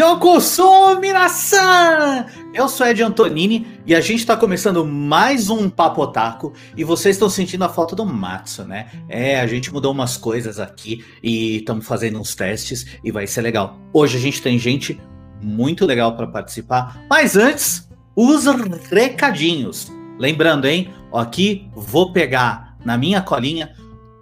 Yokoso Minasan! Eu sou Ed Antonini e a gente tá começando mais um Papo Otaku e vocês estão sentindo a falta do Matsu, né? É, a gente mudou umas coisas aqui e estamos fazendo uns testes e vai ser legal. Hoje a gente tem gente muito legal para participar, mas antes, os recadinhos. Lembrando, hein? Aqui vou pegar na minha colinha.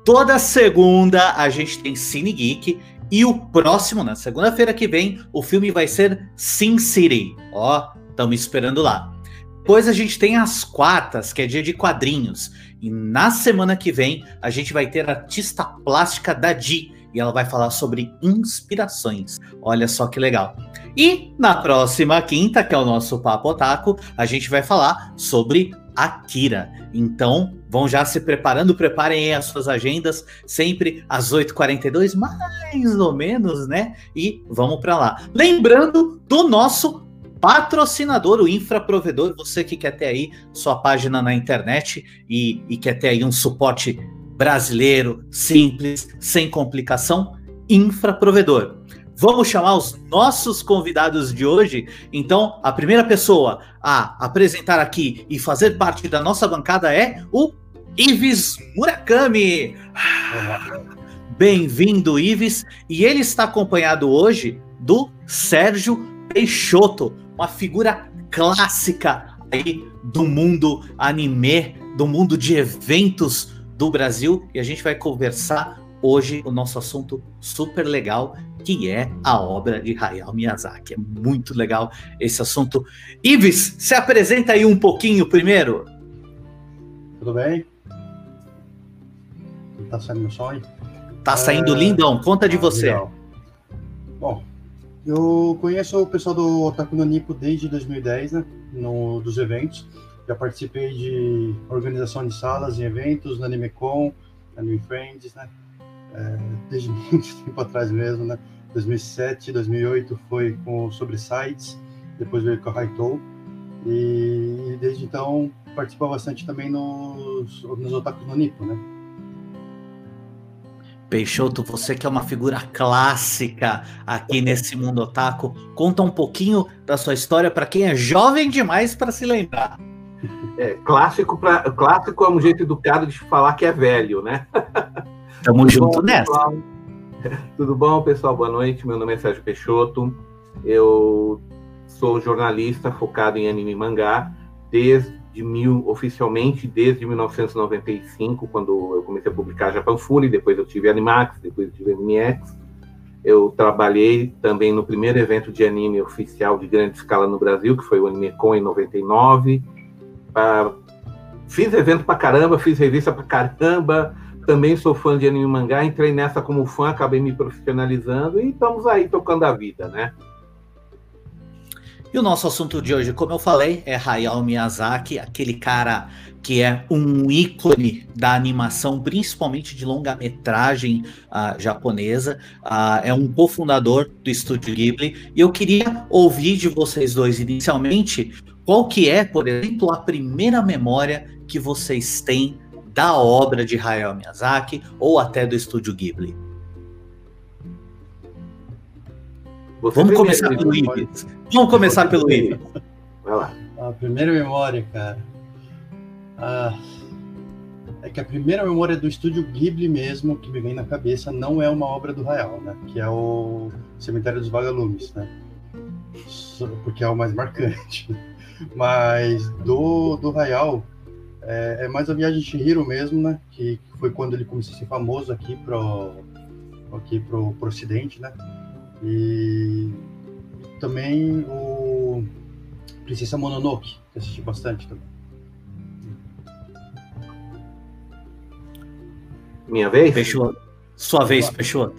Toda segunda a gente tem Cine Geek e o próximo, na segunda-feira que vem, o filme vai ser Sin City. Ó, estamos esperando lá. Depois a gente tem as quartas, que é dia de quadrinhos. E na semana que vem a gente vai ter a artista plástica da Di. E ela vai falar sobre inspirações. Olha só que legal. E na próxima quinta, que é o nosso Papo Otaku, a gente vai falar sobre Akira. Então, vão já se preparando, preparem as suas agendas, sempre às 8h42, mais ou menos, né? E vamos para lá. Lembrando do nosso patrocinador, o Infraprovedor, você que quer ter aí sua página na internet e, e quer ter aí um suporte brasileiro, simples, sem complicação, Infraprovedor. Vamos chamar os nossos convidados de hoje. Então, a primeira pessoa a apresentar aqui e fazer parte da nossa bancada é o Ives Murakami. Bem-vindo, Ives. E ele está acompanhado hoje do Sérgio Peixoto, uma figura clássica aí do mundo anime, do mundo de eventos do Brasil. E a gente vai conversar hoje o nosso assunto super legal que é a obra de Hayao Miyazaki. É muito legal esse assunto. Ives, se apresenta aí um pouquinho primeiro. Tudo bem? Tá saindo meu sonho? Tá saindo é... lindão, conta de ah, você. Legal. Bom, eu conheço o pessoal do Otaku no Nipo desde 2010, né? No, dos eventos. Já participei de organização de salas e eventos, no AnimeCon, Anime Friends, né? É, desde muito tempo atrás mesmo, né? 2007, 2008 foi com sobre sites, depois veio com a Haitou e desde então participou bastante também nos, nos otakus no Nipo, né? Peixoto, você que é uma figura clássica aqui nesse mundo otaku, conta um pouquinho da sua história para quem é jovem demais para se lembrar. É, clássico, pra, clássico é um jeito educado de falar que é velho, né? Tamo junto nessa. Pessoal? Tudo bom, pessoal? Boa noite. Meu nome é Sérgio Peixoto. Eu sou jornalista focado em anime e mangá desde mil, oficialmente desde 1995, quando eu comecei a publicar Japan Fury, depois eu tive Animax, depois eu tive AnimeX. Eu trabalhei também no primeiro evento de anime oficial de grande escala no Brasil, que foi o AnimeCon em 99. Ah, fiz evento pra caramba, fiz revista pra caramba, também sou fã de anime e mangá, entrei nessa como fã, acabei me profissionalizando e estamos aí tocando a vida, né? E o nosso assunto de hoje, como eu falei, é Hayao Miyazaki, aquele cara que é um ícone da animação, principalmente de longa-metragem uh, japonesa. Uh, é um cofundador do estúdio Ghibli. E eu queria ouvir de vocês dois, inicialmente, qual que é, por exemplo, a primeira memória que vocês têm da obra de Hayao Miyazaki ou até do estúdio Ghibli? Você Vamos começar pelo Ives. Vamos começar pelo Ives. Vai lá. A primeira memória, cara. Ah, é que a primeira memória do estúdio Ghibli mesmo que me vem na cabeça não é uma obra do Hayao, né? Que é o Cemitério dos Vagalumes, né? Porque é o mais marcante. Mas do, do Hayao, é, é, mais a viagem de Shihiro mesmo, né? Que, foi quando ele começou a ser famoso aqui pro, aqui pro, pro ocidente, né? E também o Princesa Mononoke, que assisti bastante também. Minha vez? Fechou. Sua vez, fechou.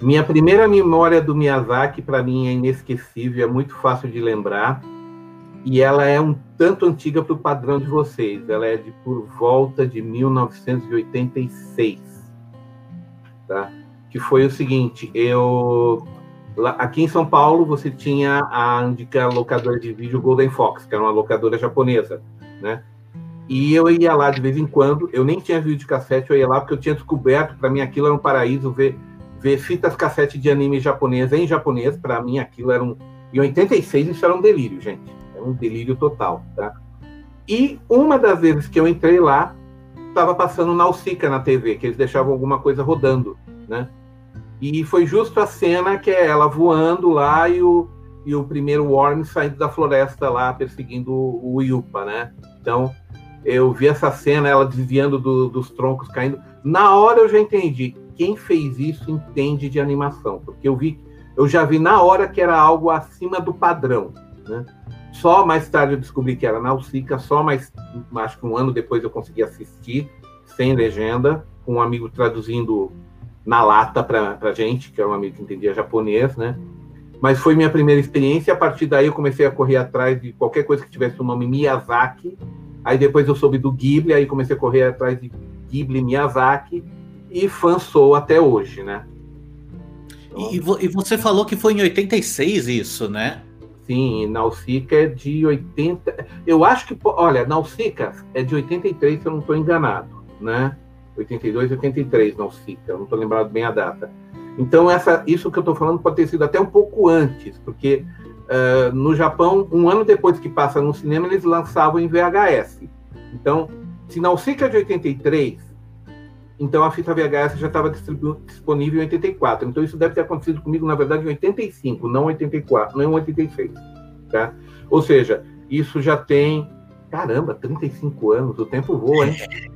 Minha primeira memória do Miyazaki, para mim, é inesquecível, é muito fácil de lembrar e ela é um tanto antiga para o padrão de vocês. Ela é de por volta de 1986, tá? Que foi o seguinte, eu aqui em São Paulo você tinha a antiga locadora de vídeo Golden Fox, que era uma locadora japonesa, né? E eu ia lá de vez em quando, eu nem tinha vídeo de cassete, eu ia lá porque eu tinha descoberto, para mim aquilo era um paraíso ver ver fitas cassete de anime japonês em japonês, para mim aquilo era um Em 86 isso era um delírio, gente. Um delírio total, tá? E uma das vezes que eu entrei lá, estava passando Nausicaa na TV, que eles deixavam alguma coisa rodando, né? E foi justo a cena que é ela voando lá e o, e o primeiro Worm saindo da floresta lá, perseguindo o, o Yupa, né? Então, eu vi essa cena, ela desviando do, dos troncos, caindo. Na hora eu já entendi. Quem fez isso entende de animação, porque eu vi, eu já vi na hora que era algo acima do padrão, né? Só mais tarde eu descobri que era Nausicaa, só mais, acho que um ano depois eu consegui assistir, sem legenda, com um amigo traduzindo na lata para gente, que era um amigo que entendia japonês, né? Mas foi minha primeira experiência, a partir daí eu comecei a correr atrás de qualquer coisa que tivesse o nome Miyazaki, aí depois eu soube do Ghibli, aí comecei a correr atrás de Ghibli Miyazaki, e fã sou até hoje, né? E, e você falou que foi em 86 isso, né? Sim, Nausicaa é de 80. Eu acho que, olha, Nausicaa é de 83, se eu não estou enganado, né? 82, 83, Nausicaa, eu não estou lembrado bem a data. Então, essa, isso que eu estou falando pode ter sido até um pouco antes, porque uh, no Japão, um ano depois que passa no cinema, eles lançavam em VHS. Então, se Nausicaa é de 83, então a fita VHS já estava disponível em 84. Então isso deve ter acontecido comigo, na verdade, em 85, não 84, não em 86. Tá? Ou seja, isso já tem. Caramba, 35 anos, o tempo voa, hein?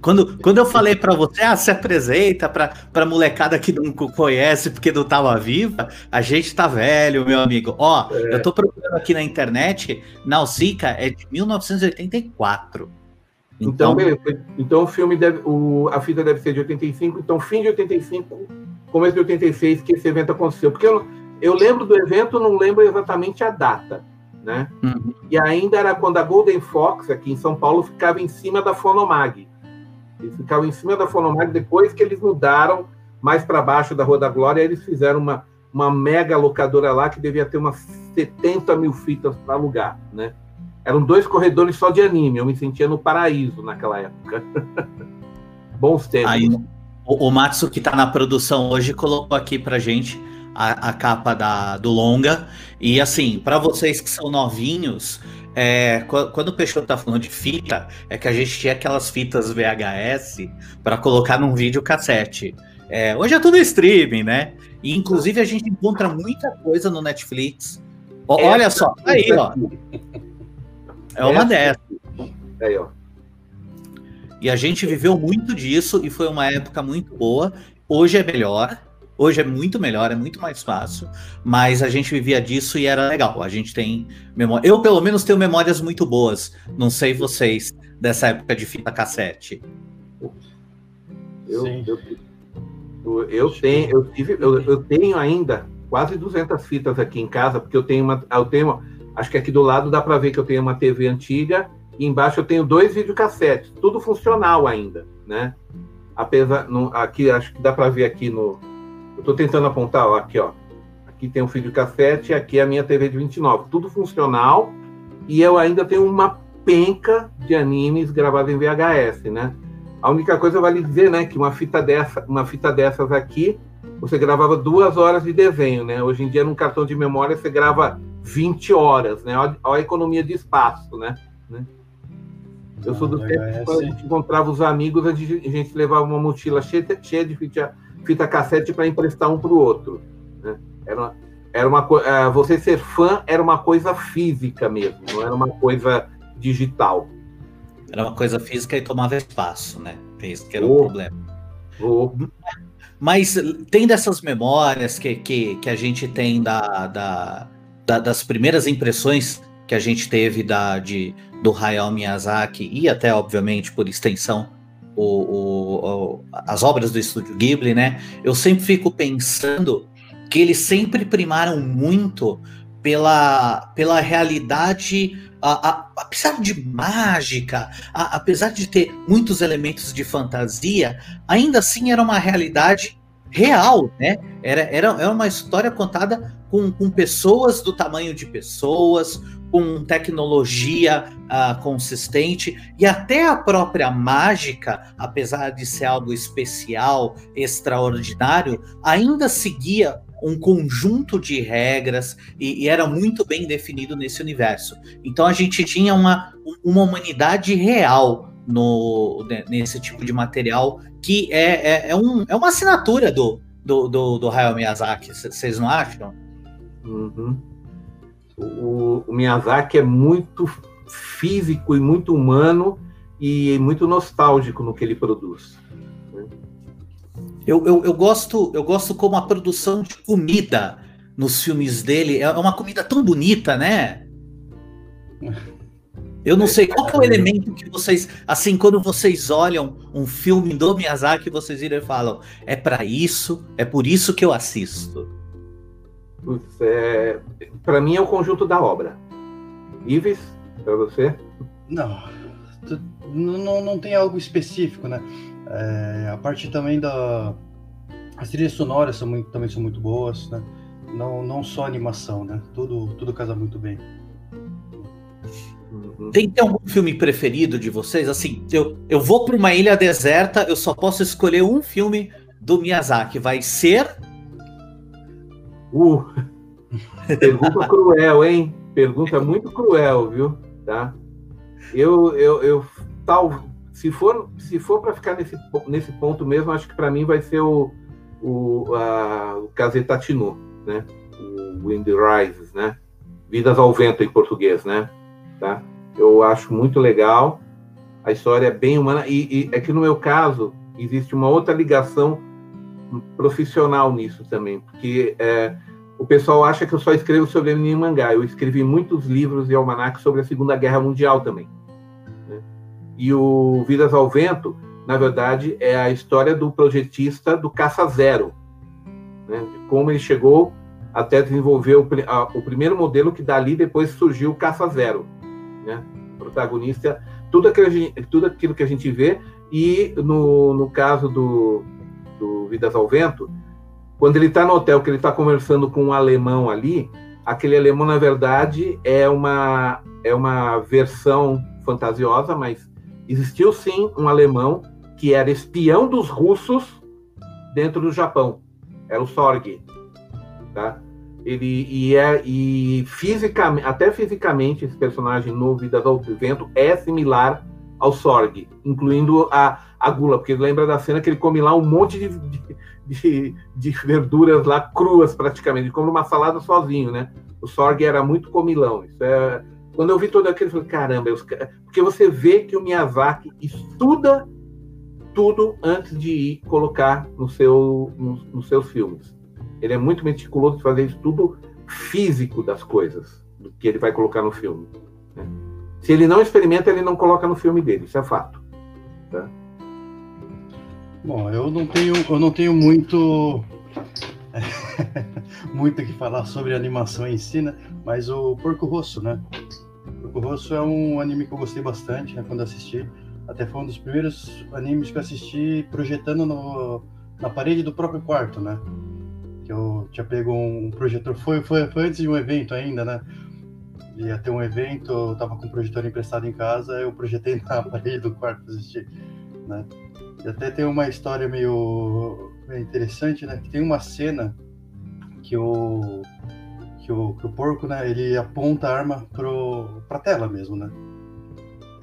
Quando, quando eu falei para você, ah, se apresenta para a molecada que não conhece porque não estava viva, a gente tá velho, meu amigo. Ó, é. eu tô procurando aqui na internet, Nausicaa é de 1984. Então, então, então o filme deve, o, a fita deve ser de 85, então fim de 85, começo de 86 que esse evento aconteceu. Porque eu, eu lembro do evento, não lembro exatamente a data, né? Uhum. E ainda era quando a Golden Fox aqui em São Paulo ficava em cima da Fonomag. Eles ficavam em cima da Fonomag depois que eles mudaram mais para baixo da Rua da Glória, eles fizeram uma, uma mega locadora lá que devia ter umas 70 mil fitas para alugar, né? Eram dois corredores só de anime. Eu me sentia no paraíso naquela época. Bons tempos. Aí, o, o Matsu, que está na produção hoje, colocou aqui pra gente a, a capa da, do longa. E assim, para vocês que são novinhos, é, quando o Peixoto tá falando de fita, é que a gente tinha aquelas fitas VHS para colocar num vídeo cassete. É, hoje é tudo streaming, né? E inclusive a gente encontra muita coisa no Netflix. olha só, aí, ó. É uma dessas. Aí, ó. E a gente viveu muito disso e foi uma época muito boa. Hoje é melhor. Hoje é muito melhor, é muito mais fácil, mas a gente vivia disso e era legal. A gente tem memória. Eu, pelo menos, tenho memórias muito boas. Não sei vocês dessa época de fita cassete. Eu, eu, eu, tenho, eu, tive, eu, eu tenho ainda quase 200 fitas aqui em casa, porque eu tenho uma, eu tenho Acho que aqui do lado dá para ver que eu tenho uma TV antiga e embaixo eu tenho dois videocassetes, tudo funcional ainda, né? Apesar, no, aqui acho que dá para ver aqui no, eu estou tentando apontar, ó, aqui ó, aqui tem um videocassete e aqui é a minha TV de 29, tudo funcional e eu ainda tenho uma penca de animes gravados em VHS, né? A única coisa vale dizer, né, que uma fita dessa, uma fita dessas aqui, você gravava duas horas de desenho, né? Hoje em dia, num cartão de memória, você grava 20 horas, né? Olha a economia de espaço, né? né? Eu sou do tempo que quando a gente encontrava os amigos, a gente, a gente levava uma mochila cheia, cheia de fita, fita cassete para emprestar um para o outro. Né? Era uma, era uma uh, você ser fã era uma coisa física mesmo, não era uma coisa digital. Era uma coisa física e tomava espaço, né? Esse que era oh. o problema. Oh. Mas tem dessas memórias que, que, que a gente tem da, da da, das primeiras impressões que a gente teve da, de, do Hayao Miyazaki e até, obviamente, por extensão, o, o, as obras do estúdio Ghibli, né? Eu sempre fico pensando que eles sempre primaram muito pela, pela realidade, a, a, apesar de mágica, a, apesar de ter muitos elementos de fantasia, ainda assim era uma realidade real, né? Era, era, era uma história contada com, com pessoas do tamanho de pessoas, com tecnologia uh, consistente e até a própria mágica, apesar de ser algo especial, extraordinário, ainda seguia um conjunto de regras e, e, era muito bem definido nesse universo. Então a gente tinha uma, uma humanidade real no, nesse tipo de material que é, é, é, um, é uma assinatura do, do, do, do Hayao Miyazaki, vocês não acham? Uhum. O, o, Miyazaki é muito físico e muito humano e muito nostálgico no que ele produz. Né? Eu, eu, eu, gosto, eu gosto como a produção de comida nos filmes dele é uma comida tão bonita, né? Eu não sei qual é o elemento que vocês, assim, quando vocês olham um filme do Miyazaki, vocês viram e falam: é para isso, é por isso que eu assisto. É, para mim é o conjunto da obra. Ives, para você? Não, não, não tem algo específico, né? É, a parte também da as trilhas sonoras são muito, também são muito boas, né? Não, não só animação, né? Tudo, tudo casa muito bem. Tem, tem algum filme preferido de vocês? Assim, eu, eu vou para uma ilha deserta, eu só posso escolher um filme do Miyazaki. Vai ser. Uh, pergunta cruel, hein? Pergunta muito cruel, viu? Tá? Eu, eu, eu tal, se for, se for para ficar nesse, nesse ponto mesmo, acho que para mim vai ser o, o, a, o Casetatinu, né? O Wind Rises, né? Vidas ao Vento em português, né? Tá? Eu acho muito legal. A história é bem humana. E, e é que no meu caso, existe uma outra ligação profissional nisso também. Porque é, o pessoal acha que eu só escrevo sobre anime mangá. Eu escrevi muitos livros e almanacs sobre a Segunda Guerra Mundial também. Né? E o Vidas ao Vento, na verdade, é a história do projetista do Caça Zero. Né? De como ele chegou até desenvolver o, a, o primeiro modelo que dali depois surgiu o Caça Zero né? protagonista, tudo aquilo, tudo aquilo que a gente vê, e no, no caso do, do Vidas ao Vento, quando ele está no hotel, que ele está conversando com um alemão ali, aquele alemão, na verdade, é uma, é uma versão fantasiosa, mas existiu sim um alemão que era espião dos russos dentro do Japão. Era o Sorg. Tá? Ele e é e fisicamente, até fisicamente esse personagem no Vidas ao Vento é similar ao Sorg, incluindo a, a gula, porque lembra da cena que ele come lá um monte de, de, de, de verduras lá cruas praticamente, ele come uma salada sozinho, né? O Sorg era muito comilão. Isso é quando eu vi todo aquilo, eu falei, caramba, porque você vê que o Miyazaki estuda tudo antes de ir colocar no seu, no, nos seus filmes. Ele é muito meticuloso de fazer estudo físico das coisas, do que ele vai colocar no filme. Né? Se ele não experimenta, ele não coloca no filme dele, isso é fato. Tá? Bom, eu não tenho, eu não tenho muito muito que falar sobre animação em si, né? Mas o Porco Rosso, né? Porco Rosso é um anime que eu gostei bastante, né? Quando assisti, até foi um dos primeiros animes que eu assisti projetando no, na parede do próprio quarto, né? Que eu tinha pego um projetor. Foi, foi, foi antes de um evento ainda, né? Ia ter um evento, eu tava com o projetor emprestado em casa, eu projetei na parede do quarto para assistir, né? E até tem uma história meio, meio interessante, né? Que tem uma cena que o, que o, que o porco, né? Ele aponta a arma pro, pra tela mesmo, né?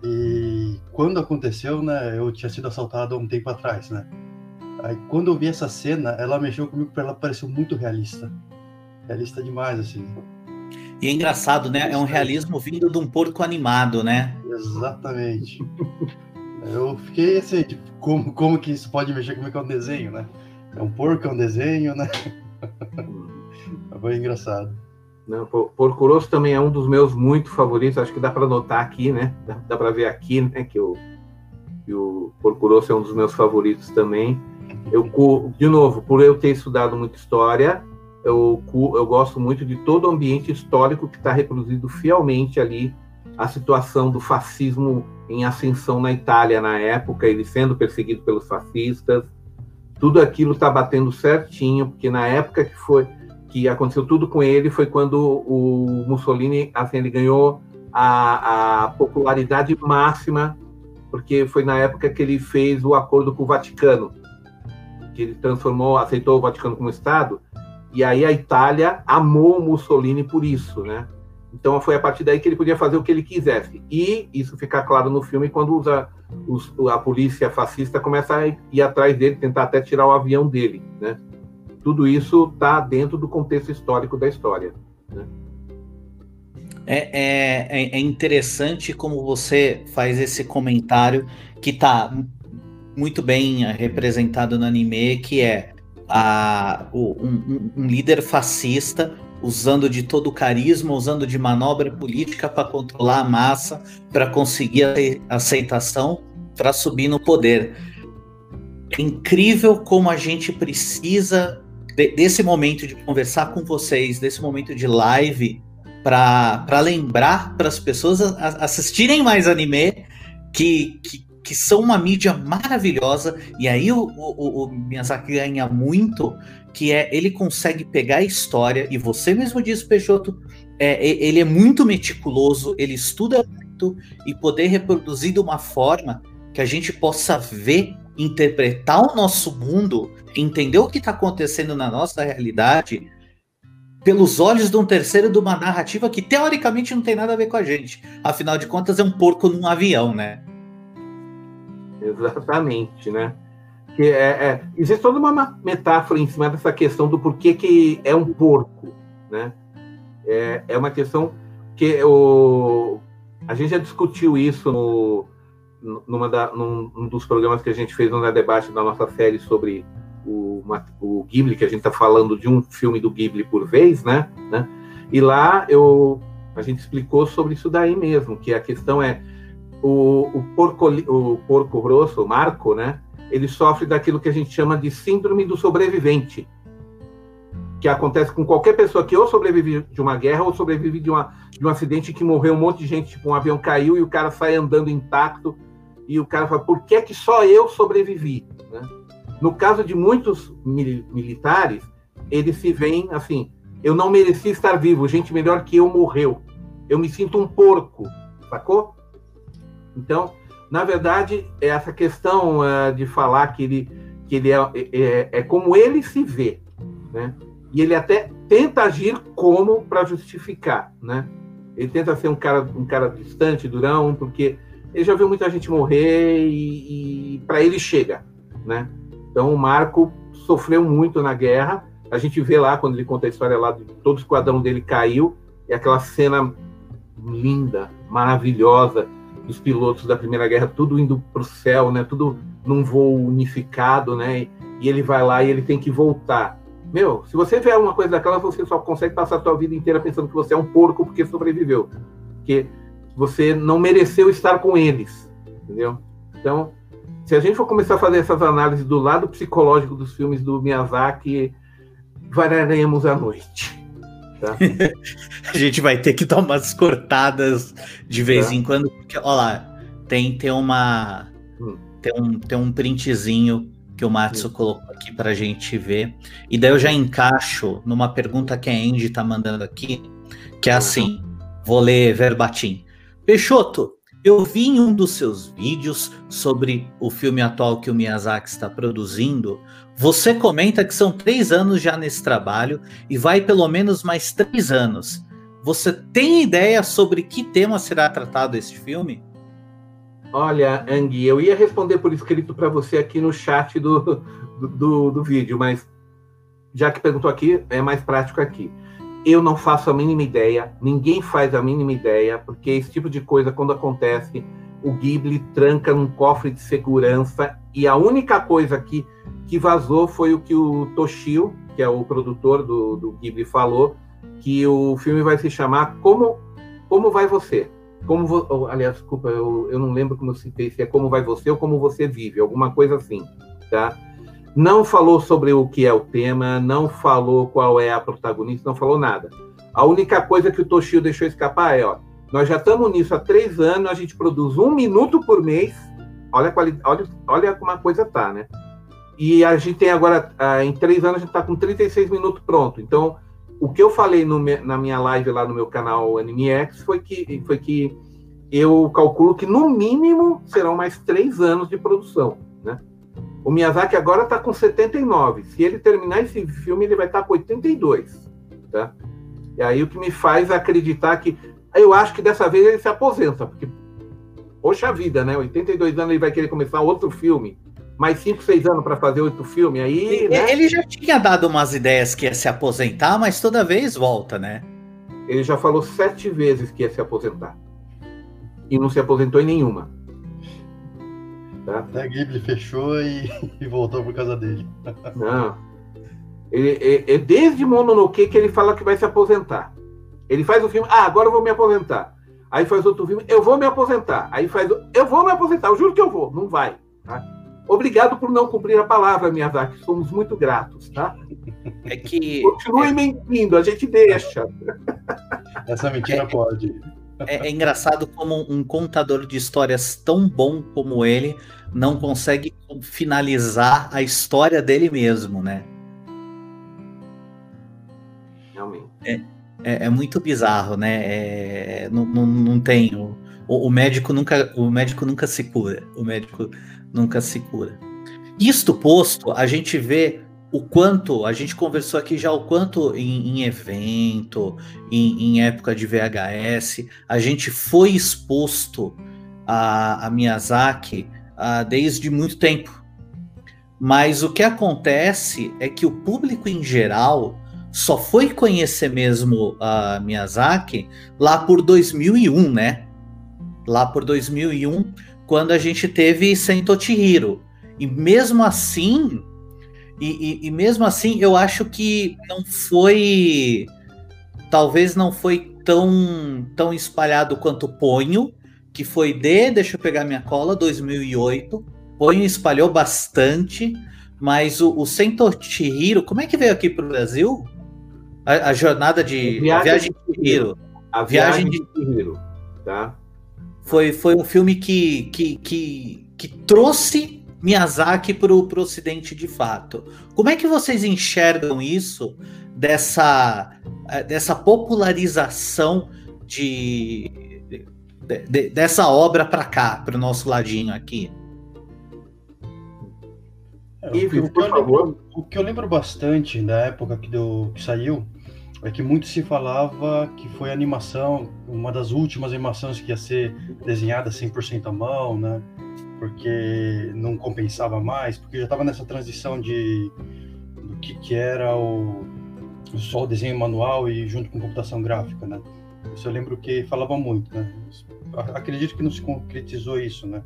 E quando aconteceu, né? Eu tinha sido assaltado há um tempo atrás, né? Aí quando eu vi essa cena, ela mexeu comigo porque ela pareceu muito realista. Realista demais, assim. E é engraçado, né? É um realismo vindo de um porco animado, né? Exatamente. eu fiquei assim, tipo, como, como que isso pode mexer comigo com um desenho, né? É um porco, é um desenho, né? Foi engraçado. Não, Porco Rosso também é um dos meus muito favoritos. Acho que dá para notar aqui, né? Dá, dá para ver aqui, né? Que o, que o Porco Rosso é um dos meus favoritos também. Eu, de novo, por eu ter estudado muita história, eu, eu gosto muito de todo o ambiente histórico que está reproduzido fielmente ali, a situação do fascismo em ascensão na Itália na época, ele sendo perseguido pelos fascistas, tudo aquilo está batendo certinho, porque na época que foi que aconteceu tudo com ele foi quando o Mussolini assim ele ganhou a, a popularidade máxima, porque foi na época que ele fez o acordo com o Vaticano que ele transformou, aceitou o Vaticano como Estado, E aí a Itália amou Mussolini por isso, né? Então foi a partir daí que ele podia fazer o que ele quisesse. E isso fica claro no filme quando usa os, a polícia fascista começa a ir atrás dele, tentar até tirar o avião dele, né? Tudo isso está dentro do contexto histórico da história. Né? É, é, é, interessante como você faz esse comentário que está muito bem representado no anime, que é a, um, um líder fascista usando de todo o carisma, usando de manobra política para controlar a massa, para conseguir a aceitação, para subir no poder. É incrível como a gente precisa de, desse momento de conversar com vocês, desse momento de live, para lembrar para as pessoas assistirem mais anime, que, que, que, são uma mídia maravilhosa. E aí o, o, o Miyazaki ganha muito que é ele consegue pegar a história, e você mesmo disse, Peixoto, é, ele é muito meticuloso, ele estuda muito e poder reproduzir de uma forma que a gente possa ver, interpretar o nosso mundo, entender o que está acontecendo na nossa realidade pelos olhos de um terceiro de uma narrativa que teoricamente não tem nada a ver com a gente. Afinal de contas, é um porco num avião, né? Exatamente, né? que é, é, existe toda uma metáfora em cima dessa questão do porquê que é um porco, né? É, é uma questão que o, a gente já discutiu isso no, numa da, num, num, dos programas que a gente fez no debate da nossa série sobre o, o Ghibli, que a gente está falando de um filme do Ghibli por vez, né? né? E lá eu, a gente explicou sobre isso daí mesmo, que a questão é o, o porco, o porco grosso, o Marco, né? ele sofre daquilo que a gente chama de síndrome do sobrevivente, que acontece com qualquer pessoa que ou sobrevive de uma guerra ou sobrevive de, uma, de um acidente que morreu um monte de gente, tipo um avião caiu e o cara sai andando intacto e o cara fala, por que é que só eu sobrevivi? Né? No caso de muitos mil, militares, eles se veem assim, eu não mereci estar vivo, gente melhor que eu morreu. Eu me sinto um porco, sacou? Então, na verdade, essa questão uh, de falar que ele, que ele é, é, é, como ele se vê, né? E ele até tenta agir como para justificar, né? Ele tenta ser um cara, um cara distante, durão, porque ele já viu muita gente morrer e, e para ele chega, né? Então o Marco sofreu muito na guerra. A gente vê lá quando ele conta a história lá todo o esquadrão dele caiu, é aquela cena linda, maravilhosa dos pilotos da Primeira Guerra, tudo indo para o céu, né? Tudo num voo unificado, né? E ele vai lá e ele tem que voltar. Meu, se você vê uma coisa daquela, você só consegue passar a sua vida inteira pensando que você é um porco porque sobreviveu. Porque você não mereceu estar com eles, entendeu? Então, se a gente for começar a fazer essas análises do lado psicológico dos filmes do Miyazaki, vararemos a noite. Tá? a gente vai ter que dar umas cortadas de vez tá. em quando, porque, olha lá, tem, tem uma. Hum. Tem, um, tem um printzinho que o Matsu hum. colocou aqui pra gente ver. E daí eu já encaixo numa pergunta que a Andy tá mandando aqui, que é uhum. assim: vou ler verbatim. Peixoto, eu vi em um dos seus vídeos sobre o filme atual que o Miyazaki está produzindo você comenta que são três anos já nesse trabalho e vai pelo menos mais três anos. Você tem ideia sobre que tema será tratado esse filme? Olha, Ang, eu ia responder por escrito para você aqui no chat do, do, do, do vídeo, mas já que perguntou aqui, é mais prático aqui. Eu não faço a mínima ideia, ninguém faz a mínima ideia, porque esse tipo de coisa, quando acontece, o Ghibli tranca num cofre de segurança e a única coisa que que vazou foi o que o Toshio, que é o produtor do, do Ghibli, falou, que o filme vai se chamar Como, como Vai Você? Como vo... aliás, desculpa, eu, eu não lembro como eu citei, se é Como Vai Você ou Como Você Vive, alguma coisa assim, tá? Não falou sobre o que é o tema, não falou qual é a protagonista, não falou nada. A única coisa que o Toshio deixou escapar é, ó, nós já estamos nisso há três anos, a gente produz um minuto por mês, olha, olha, olha como a coisa tá, né? E a gente tem agora, ah, em três anos, a gente está com 36 minutos pronto. Então, o que eu falei no, na minha live lá no meu canal AnimeX foi que, foi que eu calculo que no mínimo serão mais três anos de produção, né? O Miyazaki agora está com 79. Se ele terminar esse filme, ele vai estar tá com 82. Tá? E aí o que me faz acreditar que. Eu acho que dessa vez ele se aposenta, porque. Poxa vida, né? 82 anos ele vai querer começar outro filme. Mais 5, 6 anos para fazer outro filme. Aí. Ele, né? ele já tinha dado umas ideias que ia se aposentar, mas toda vez volta, né? Ele já falou sete vezes que ia se aposentar. E não se aposentou em nenhuma. Tá? Até a Ghibli fechou e, e, voltou por causa dele. Não. Ele, é, é desde Mononoke que ele fala que vai se aposentar. Ele faz o filme, ah, agora eu vou me aposentar. Aí faz outro filme, eu vou me aposentar. Aí faz, eu vou me aposentar, eu juro que eu vou. Não vai. Tá? Obrigado por não cumprir a palavra, Miyazaki. Somos muito gratos, tá? É que. Continue é... mentindo, a gente deixa. Essa mentira é, pode. É, é, engraçado como um contador de histórias tão bom como ele não consegue finalizar a história dele mesmo, né? Realmente. É, é, é muito bizarro, né? É, não, não, não tem. O, o, médico nunca, o médico nunca se cura. O médico nunca se cura. Isto posto, a gente vê o quanto, a gente conversou aqui já o quanto em, em evento, em, em, época de VHS, a gente foi exposto a, a Miyazaki uh, desde muito tempo. Mas o que acontece é que o público em geral só foi conhecer mesmo a Miyazaki lá por 2001, né? Lá por 2001, quando a gente teve Sento Chihiro. E mesmo assim, e, e, e, mesmo assim, eu acho que não foi. Talvez não foi tão, tão espalhado quanto Ponho, que foi de, deixa eu pegar minha cola, 2008. Ponho espalhou bastante, mas o, o Sento Chihiro, como é que veio aqui para o Brasil? A, a, jornada de. Viagem, a viagem de Chihiro. A viagem, de Chihiro, tá? Foi, foi um filme que, que, que, que trouxe Miyazaki para o Ocidente de fato. Como é que vocês enxergam isso, dessa, eh, dessa popularização de, de, de, dessa obra para cá, para o nosso ladinho aqui. É, o, que, por favor. Lembro, o que eu lembro bastante da época que, deu, que saiu é que muito se falava que foi animação, uma das últimas animações que ia ser desenhada 100% à mão, né? Porque não compensava mais, porque já estava nessa transição de do que, que era o, só o desenho manual e junto com computação gráfica, né? Isso eu lembro que falava muito, né? Acredito que não se concretizou isso, né?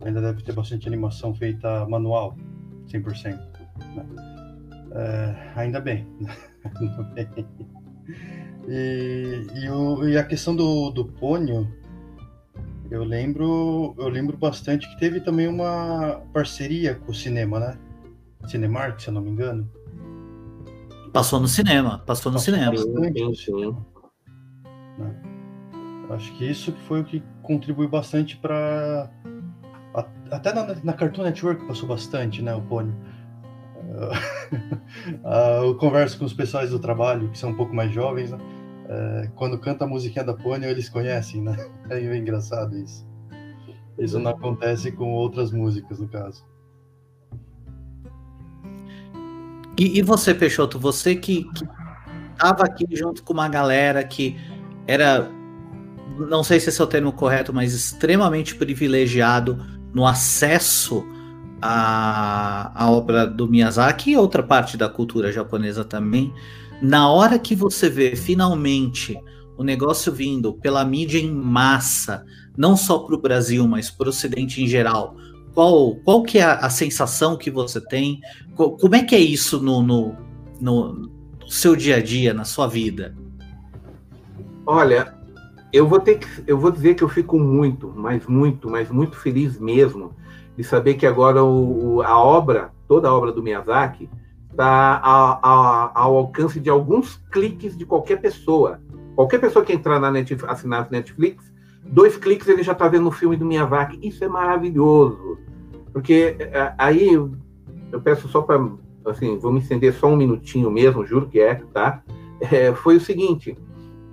Ainda deve ter bastante animação feita manual, 100%. Né? É, ainda bem. E, e, o, e, a questão do, do pônio, eu lembro, eu lembro bastante que teve também uma parceria com o cinema, né? Cinemark, se eu não me engano. Passou no cinema, passou no passou cinema. Sim. Né? Acho que isso foi o que contribuiu bastante para até na, na, Cartoon Network passou bastante, né, o Pony. Uh, eu converso com os pessoais do trabalho que são um pouco mais jovens, né? uh, quando canta a musiquinha da Pony eles conhecem, né? É engraçado isso. Isso não acontece com outras músicas, no caso. E, e você, Peixoto, você que, que tava aqui junto com uma galera que era, não sei se esse é o termo correto, mas extremamente privilegiado no acesso à, à obra do Miyazaki e outra parte da cultura japonesa também. Na hora que você vê finalmente o negócio vindo pela mídia em massa, não só para o Brasil, mas para o Ocidente em geral, qual, qual que é a, a sensação que você tem? Como é que é isso no, no, no seu dia a dia, na sua vida? Olha, eu vou ter que, eu vou dizer que eu fico muito, mas muito, mas muito feliz mesmo de saber que agora o, a obra, toda a obra do Miyazaki, está ao alcance de alguns cliques de qualquer pessoa. Qualquer pessoa que entrar na Netflix, assinar Netflix, dois cliques ele já está vendo o filme do Miyazaki. Isso é maravilhoso, porque é, aí eu peço só para, assim, vou me estender só um minutinho mesmo, juro que é, tá? É, foi o seguinte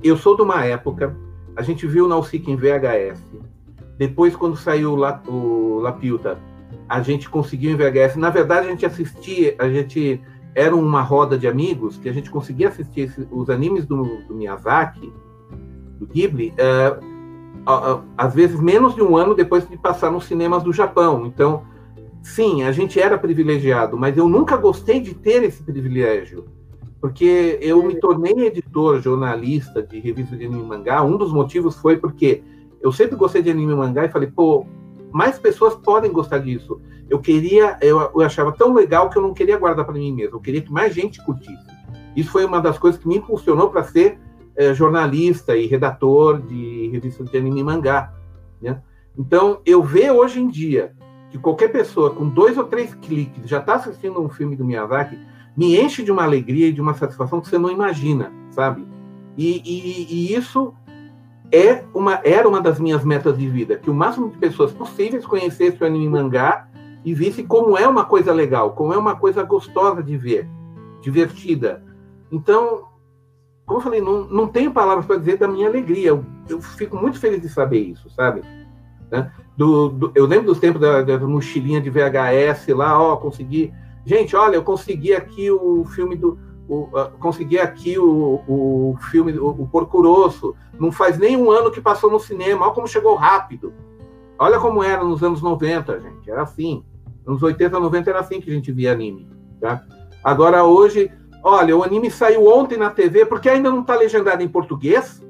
eu sou de uma época, a gente viu o Nausicaa em VHS, depois quando saiu o Lapiuta, a gente conseguiu em VHS. Na verdade, a gente assistia, a gente era uma roda de amigos que a gente conseguia assistir esse, os animes do, do, Miyazaki, do Ghibli, é, às vezes menos de um ano depois de passar nos cinemas do Japão. Então, sim, a gente era privilegiado, mas eu nunca gostei de ter esse privilégio, porque eu me tornei editor, jornalista de revista de anime mangá. Um dos motivos foi porque eu sempre gostei de anime e mangá e falei, pô, mais pessoas podem gostar disso. Eu queria, eu, eu achava tão legal que eu não queria guardar para mim mesmo, eu queria que mais gente curtisse. Isso foi uma das coisas que me impulsionou para ser é, jornalista e redator de revistas de anime e mangá. Né? Então, eu vejo hoje em dia que qualquer pessoa com dois ou três cliques já está assistindo um filme do Miyazaki, me enche de uma alegria e de uma satisfação que você não imagina, sabe? E, e, e isso é uma, era uma das minhas metas de vida, que o máximo de pessoas possíveis conhecessem o anime mangá e vissem como é uma coisa legal, como é uma coisa gostosa de ver, divertida. Então, como eu falei, não, não tenho palavras para dizer da minha alegria. Eu, eu, fico muito feliz de saber isso, sabe? Né? Do, do, eu lembro dos tempos da, da, mochilinha de VHS lá, ó, consegui. Gente, olha, eu consegui aqui o filme do o, uh, consegui aqui o, o filme, o, o Porco Rosso. Não faz nem um ano que passou no cinema. Olha como chegou rápido. Olha como era nos anos 90, gente. Era assim. Nos 80, 90 era assim que a gente via anime. Tá? Agora, hoje, olha, o anime saiu ontem na TV porque ainda não está legendado em português.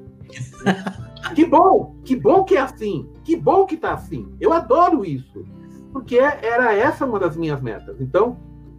que bom, que bom que é assim. Que bom que está assim. Eu adoro isso. Porque era essa uma das minhas metas. Então,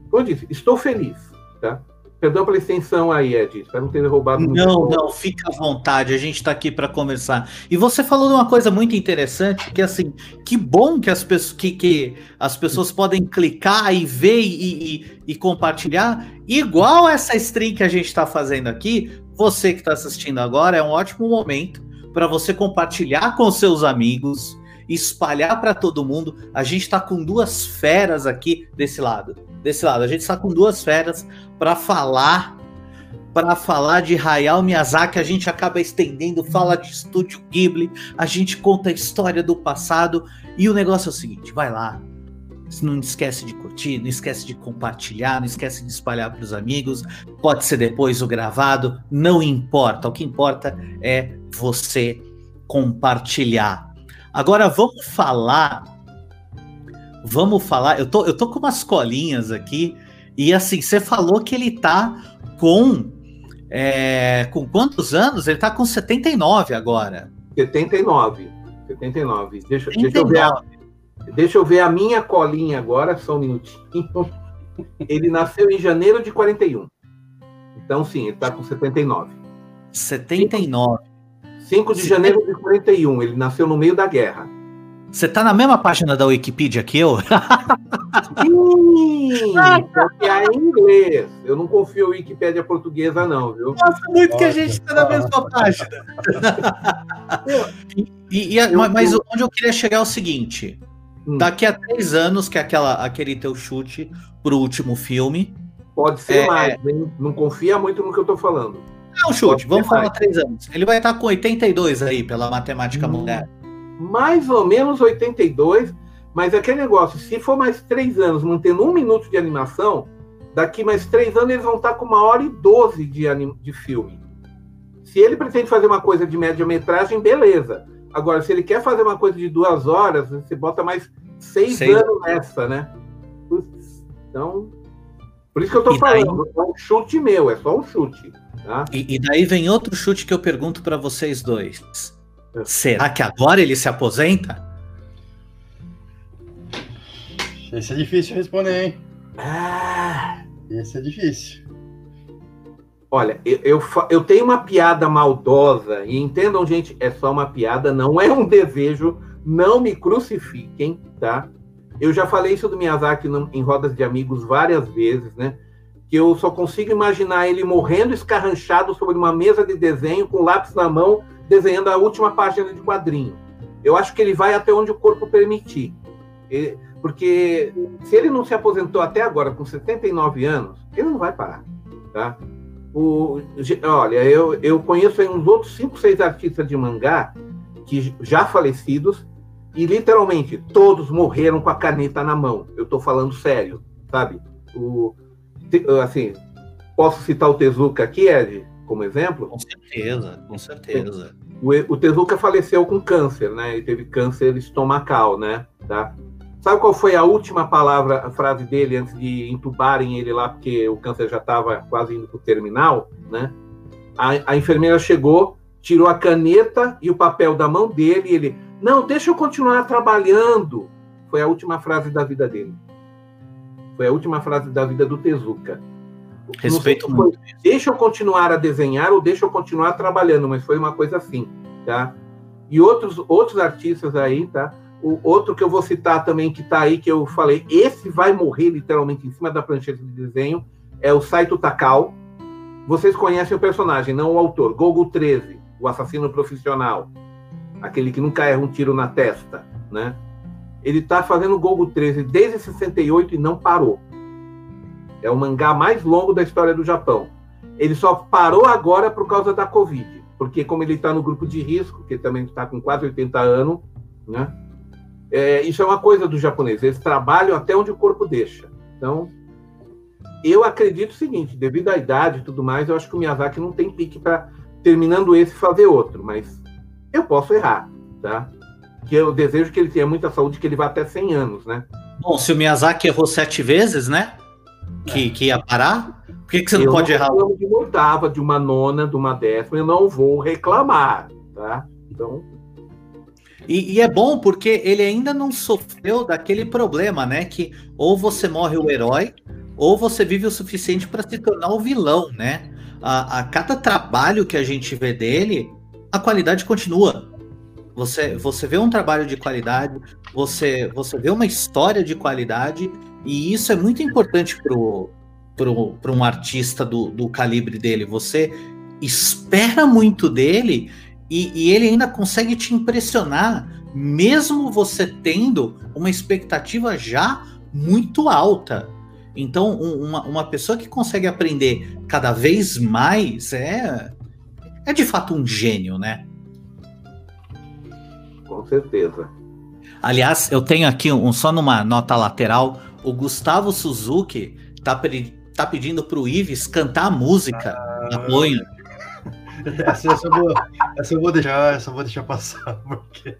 como eu disse, estou feliz. Tá? Perdão pela extensão aí, Ed. Espero não ter roubado muito. Não, não, fica à vontade. A gente está aqui para conversar. E você falou de uma coisa muito interessante, que assim, que bom que as pessoas, que, que as pessoas podem clicar e ver e, e, e compartilhar. Igual essa stream que a gente está fazendo aqui, você que está assistindo agora, é um ótimo momento para você compartilhar com seus amigos, espalhar para todo mundo. A gente está com duas feras aqui desse lado. Desse lado, a gente está com duas feras para falar para falar de Hayao Miyazaki, a gente acaba estendendo, fala de Estúdio Ghibli, a gente conta a história do passado e o negócio é o seguinte, vai lá, não esquece de curtir, não esquece de compartilhar, não esquece de espalhar para os amigos, pode ser depois o gravado, não importa, o que importa é você compartilhar. Agora vamos falar. Vamos falar. Eu tô, eu tô com umas colinhas aqui. E assim, você falou que ele tá com. É, com quantos anos? Ele tá com 79 agora. 79. 79. Deixa, 79. deixa, eu, ver a, deixa eu ver a minha colinha agora, só um minutinho. Ele nasceu em janeiro de 41. Então, sim, ele tá com 79. 79. 5 de janeiro de 41, ele nasceu no meio da guerra. Você tá na mesma página da Wikipedia que eu? Sim! porque é em inglês. Eu não confio em Wikipédia portuguesa, não, viu? Nossa, muito Nossa. que a gente tá na mesma página. e, e, mas onde eu queria chegar é o seguinte: hum. daqui a três anos, que é aquela, aquele teu chute pro último filme. Pode ser é, mais, hein? Não confia muito no que eu tô falando. É um chute, vamos falar três anos. Ele vai estar com 82 aí, pela matemática hum, moderna. Mais ou menos 82, mas aquele negócio, se for mais três anos mantendo um minuto de animação, daqui mais três anos eles vão estar com uma hora e doze de, de filme. Se ele pretende fazer uma coisa de média-metragem, beleza. Agora, se ele quer fazer uma coisa de duas horas, você bota mais seis, seis. anos nessa, né? Então, por isso que eu tô e falando, daí... é um chute meu, é só um chute. Tá? E, e, daí vem outro chute que eu pergunto para vocês dois. Será que agora ele se aposenta? Esse é difícil responder, hein? Ah. Esse é difícil. Olha, eu, eu, eu, tenho uma piada maldosa, e entendam, gente, é só uma piada, não é um desejo, não me crucifiquem, tá? Eu já falei isso do Miyazaki em rodas de amigos várias vezes, né? Que eu só consigo imaginar ele morrendo escarranchado sobre uma mesa de desenho, com lápis na mão, desenhando a última página de quadrinho. Eu acho que ele vai até onde o corpo permitir. Porque se ele não se aposentou até agora, com 79 anos, ele não vai parar. Tá? O, olha, eu, eu conheço uns outros 5, 6 artistas de mangá, que já falecidos, E literalmente, todos morreram com a caneta na mão. Eu estou falando sério, sabe? O, assim, posso citar o Tezuka aqui, Ed, como exemplo? Com certeza, com certeza. O, o Tezuka faleceu com câncer, né? Ele teve câncer estomacal, né? Tá? Sabe qual foi a última palavra, a frase dele antes de entubarem ele lá, porque o câncer já estava quase indo para o terminal, né? A, a enfermeira chegou, tirou a caneta e o papel da mão dele e ele, não, deixa eu continuar trabalhando. Foi a última frase da vida dele. Foi a última frase da vida do Tezuka. Respeito foi, muito. Deixa eu continuar a desenhar ou deixa eu continuar trabalhando, mas foi uma coisa assim, tá? E outros, outros artistas aí, tá? O outro que eu vou citar também que tá aí, que eu falei, esse vai morrer literalmente em cima da prancheta de desenho, é o Saito Takao. Vocês conhecem o personagem, não o autor. Gogo 13, o assassino profissional. Aquele que nunca erra um tiro na testa, né? Ele tá fazendo Gogo 13 desde 68 e não parou. É o mangá mais longo da história do Japão. Ele só parou agora por causa da Covid, porque como ele está no grupo de risco, que também está com quase 80 anos, né? É, isso é uma coisa do japonês, eles trabalham até onde o corpo deixa. Então, eu acredito o seguinte, devido à idade e tudo mais, eu acho que o Miyazaki não tem pique para, terminando esse, fazer outro, mas eu posso errar, tá? Que eu desejo que ele tenha muita saúde, que ele vá até 100 anos, né? Bom, se o Miyazaki errou sete vezes, né? que, que ia parar? Por que, que você não eu pode não errar? de uma oitava, de uma nona, de uma décima, eu não vou reclamar, tá? Então. E, e, é bom porque ele ainda não sofreu daquele problema, né? Que ou você morre o herói, ou você vive o suficiente para se tornar o vilão, né? A, a, cada trabalho que a gente vê dele, a qualidade continua. Você, você vê um trabalho de qualidade, você, você vê uma história de qualidade e isso é muito importante para um artista do, do calibre dele. Você espera muito dele e, e, ele ainda consegue te impressionar, mesmo você tendo uma expectativa já muito alta. Então, um, uma, uma pessoa que consegue aprender cada vez mais é, é de fato um gênio, né? Com certeza. Aliás, eu tenho aqui um só numa nota lateral o Gustavo Suzuki tá, tá pedindo pro Ives cantar a música ah, da. Essa, essa, eu vou, essa eu vou deixar, essa eu vou deixar passar, porque.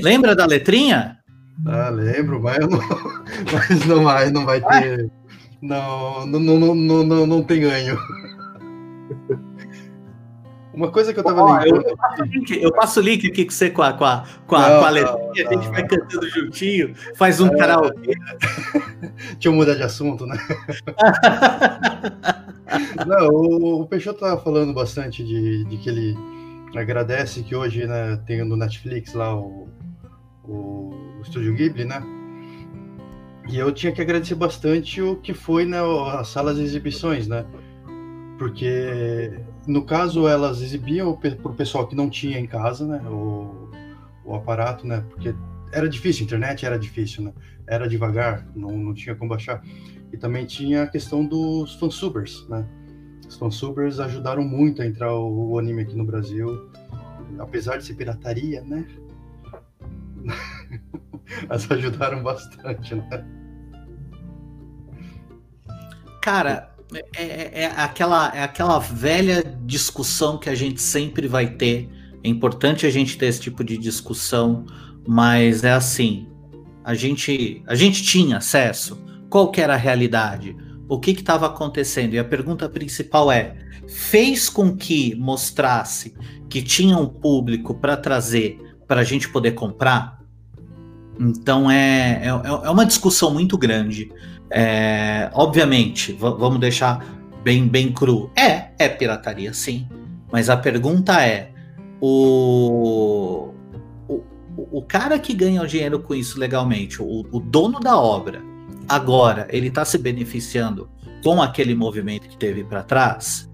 Lembra da letrinha? Ah, lembro, mas não, mas não vai, não vai ter. Não, não, não, não, não, não tem ganho. Uma coisa que eu tava lembrando. Eu, passo link, eu passo o link aqui com você com a, com a, com a, não, com a letrinha, a gente vai cantando juntinho, faz um é, karaokê. Deixa eu mudar de assunto, né? não, o, o Peixoto tava falando bastante de, de que ele agradece que hoje né, tem no Netflix lá o, o, o Estúdio Ghibli, né? E eu tinha que agradecer bastante o que foi né, as salas de exibições, né? Porque no caso, elas exibiam para o pessoal que não tinha em casa, né, o, o aparato, né, porque era difícil, a internet era difícil, né, era devagar, não, não tinha como baixar. E também tinha a questão dos fansubers, né, os fansubers ajudaram muito a entrar o, o anime aqui no Brasil, apesar de ser pirataria, né, elas ajudaram bastante, né. Cara, é, é, é, aquela, é aquela velha discussão que a gente sempre vai ter. É importante a gente ter esse tipo de discussão, mas é assim: a gente, a gente tinha acesso. Qual que era a realidade? O que estava acontecendo? E a pergunta principal é: fez com que mostrasse que tinha um público para trazer para a gente poder comprar? Então é, é, é uma discussão muito grande. É, obviamente, vamos deixar bem, bem cru. É, é pirataria, sim. Mas a pergunta é: o, o, o cara que ganha o dinheiro com isso legalmente, o, o dono da obra, agora ele está se beneficiando com aquele movimento que teve para trás?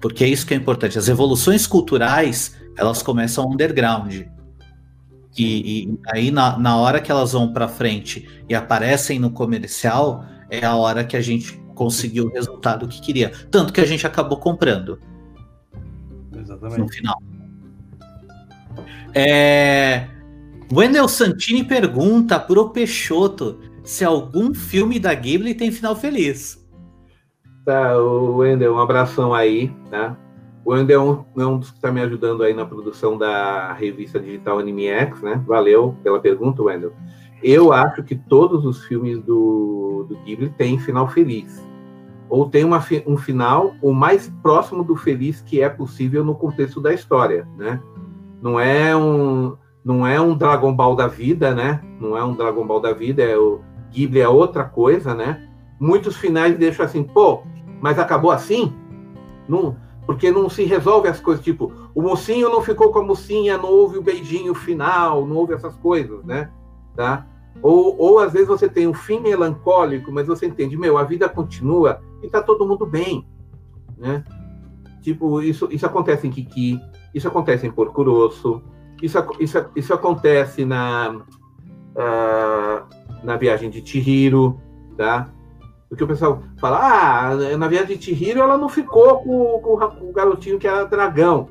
Porque é isso que é importante. As revoluções culturais elas começam underground. E, e aí, na, na hora que elas vão para frente e aparecem no comercial, é a hora que a gente conseguiu o resultado que queria. Tanto que a gente acabou comprando. Exatamente. No final. É... Wendel Santini pergunta pro Peixoto se algum filme da Ghibli tem final feliz. Tá, o Wendel, um abração aí, tá? O Wendel é um dos que está me ajudando aí na produção da revista digital Anime X, né? Valeu pela pergunta, Wendel. Eu acho que todos os filmes do, do Ghibli têm final feliz. Ou tem uma, um final o mais próximo do feliz que é possível no contexto da história, né? Não é um, não é um Dragon Ball da vida, né? Não é um Dragon Ball da vida, é o Ghibli é outra coisa, né? Muitos finais deixam assim, pô, mas acabou assim? Não, porque não se resolve as coisas, tipo, o mocinho não ficou com a mocinha, não houve o beijinho final, não houve essas coisas, né? Tá? Ou, ou às vezes você tem um fim melancólico, mas você entende, meu, a vida continua e tá todo mundo bem, né? Tipo, isso, isso acontece em Kiki, isso acontece em Porco Rosso, isso, isso, isso acontece na, uh, na viagem de Chihiro, tá? Porque o pessoal fala, ah, na viagem de Chihiro ela não ficou com, com, com o garotinho que era dragão.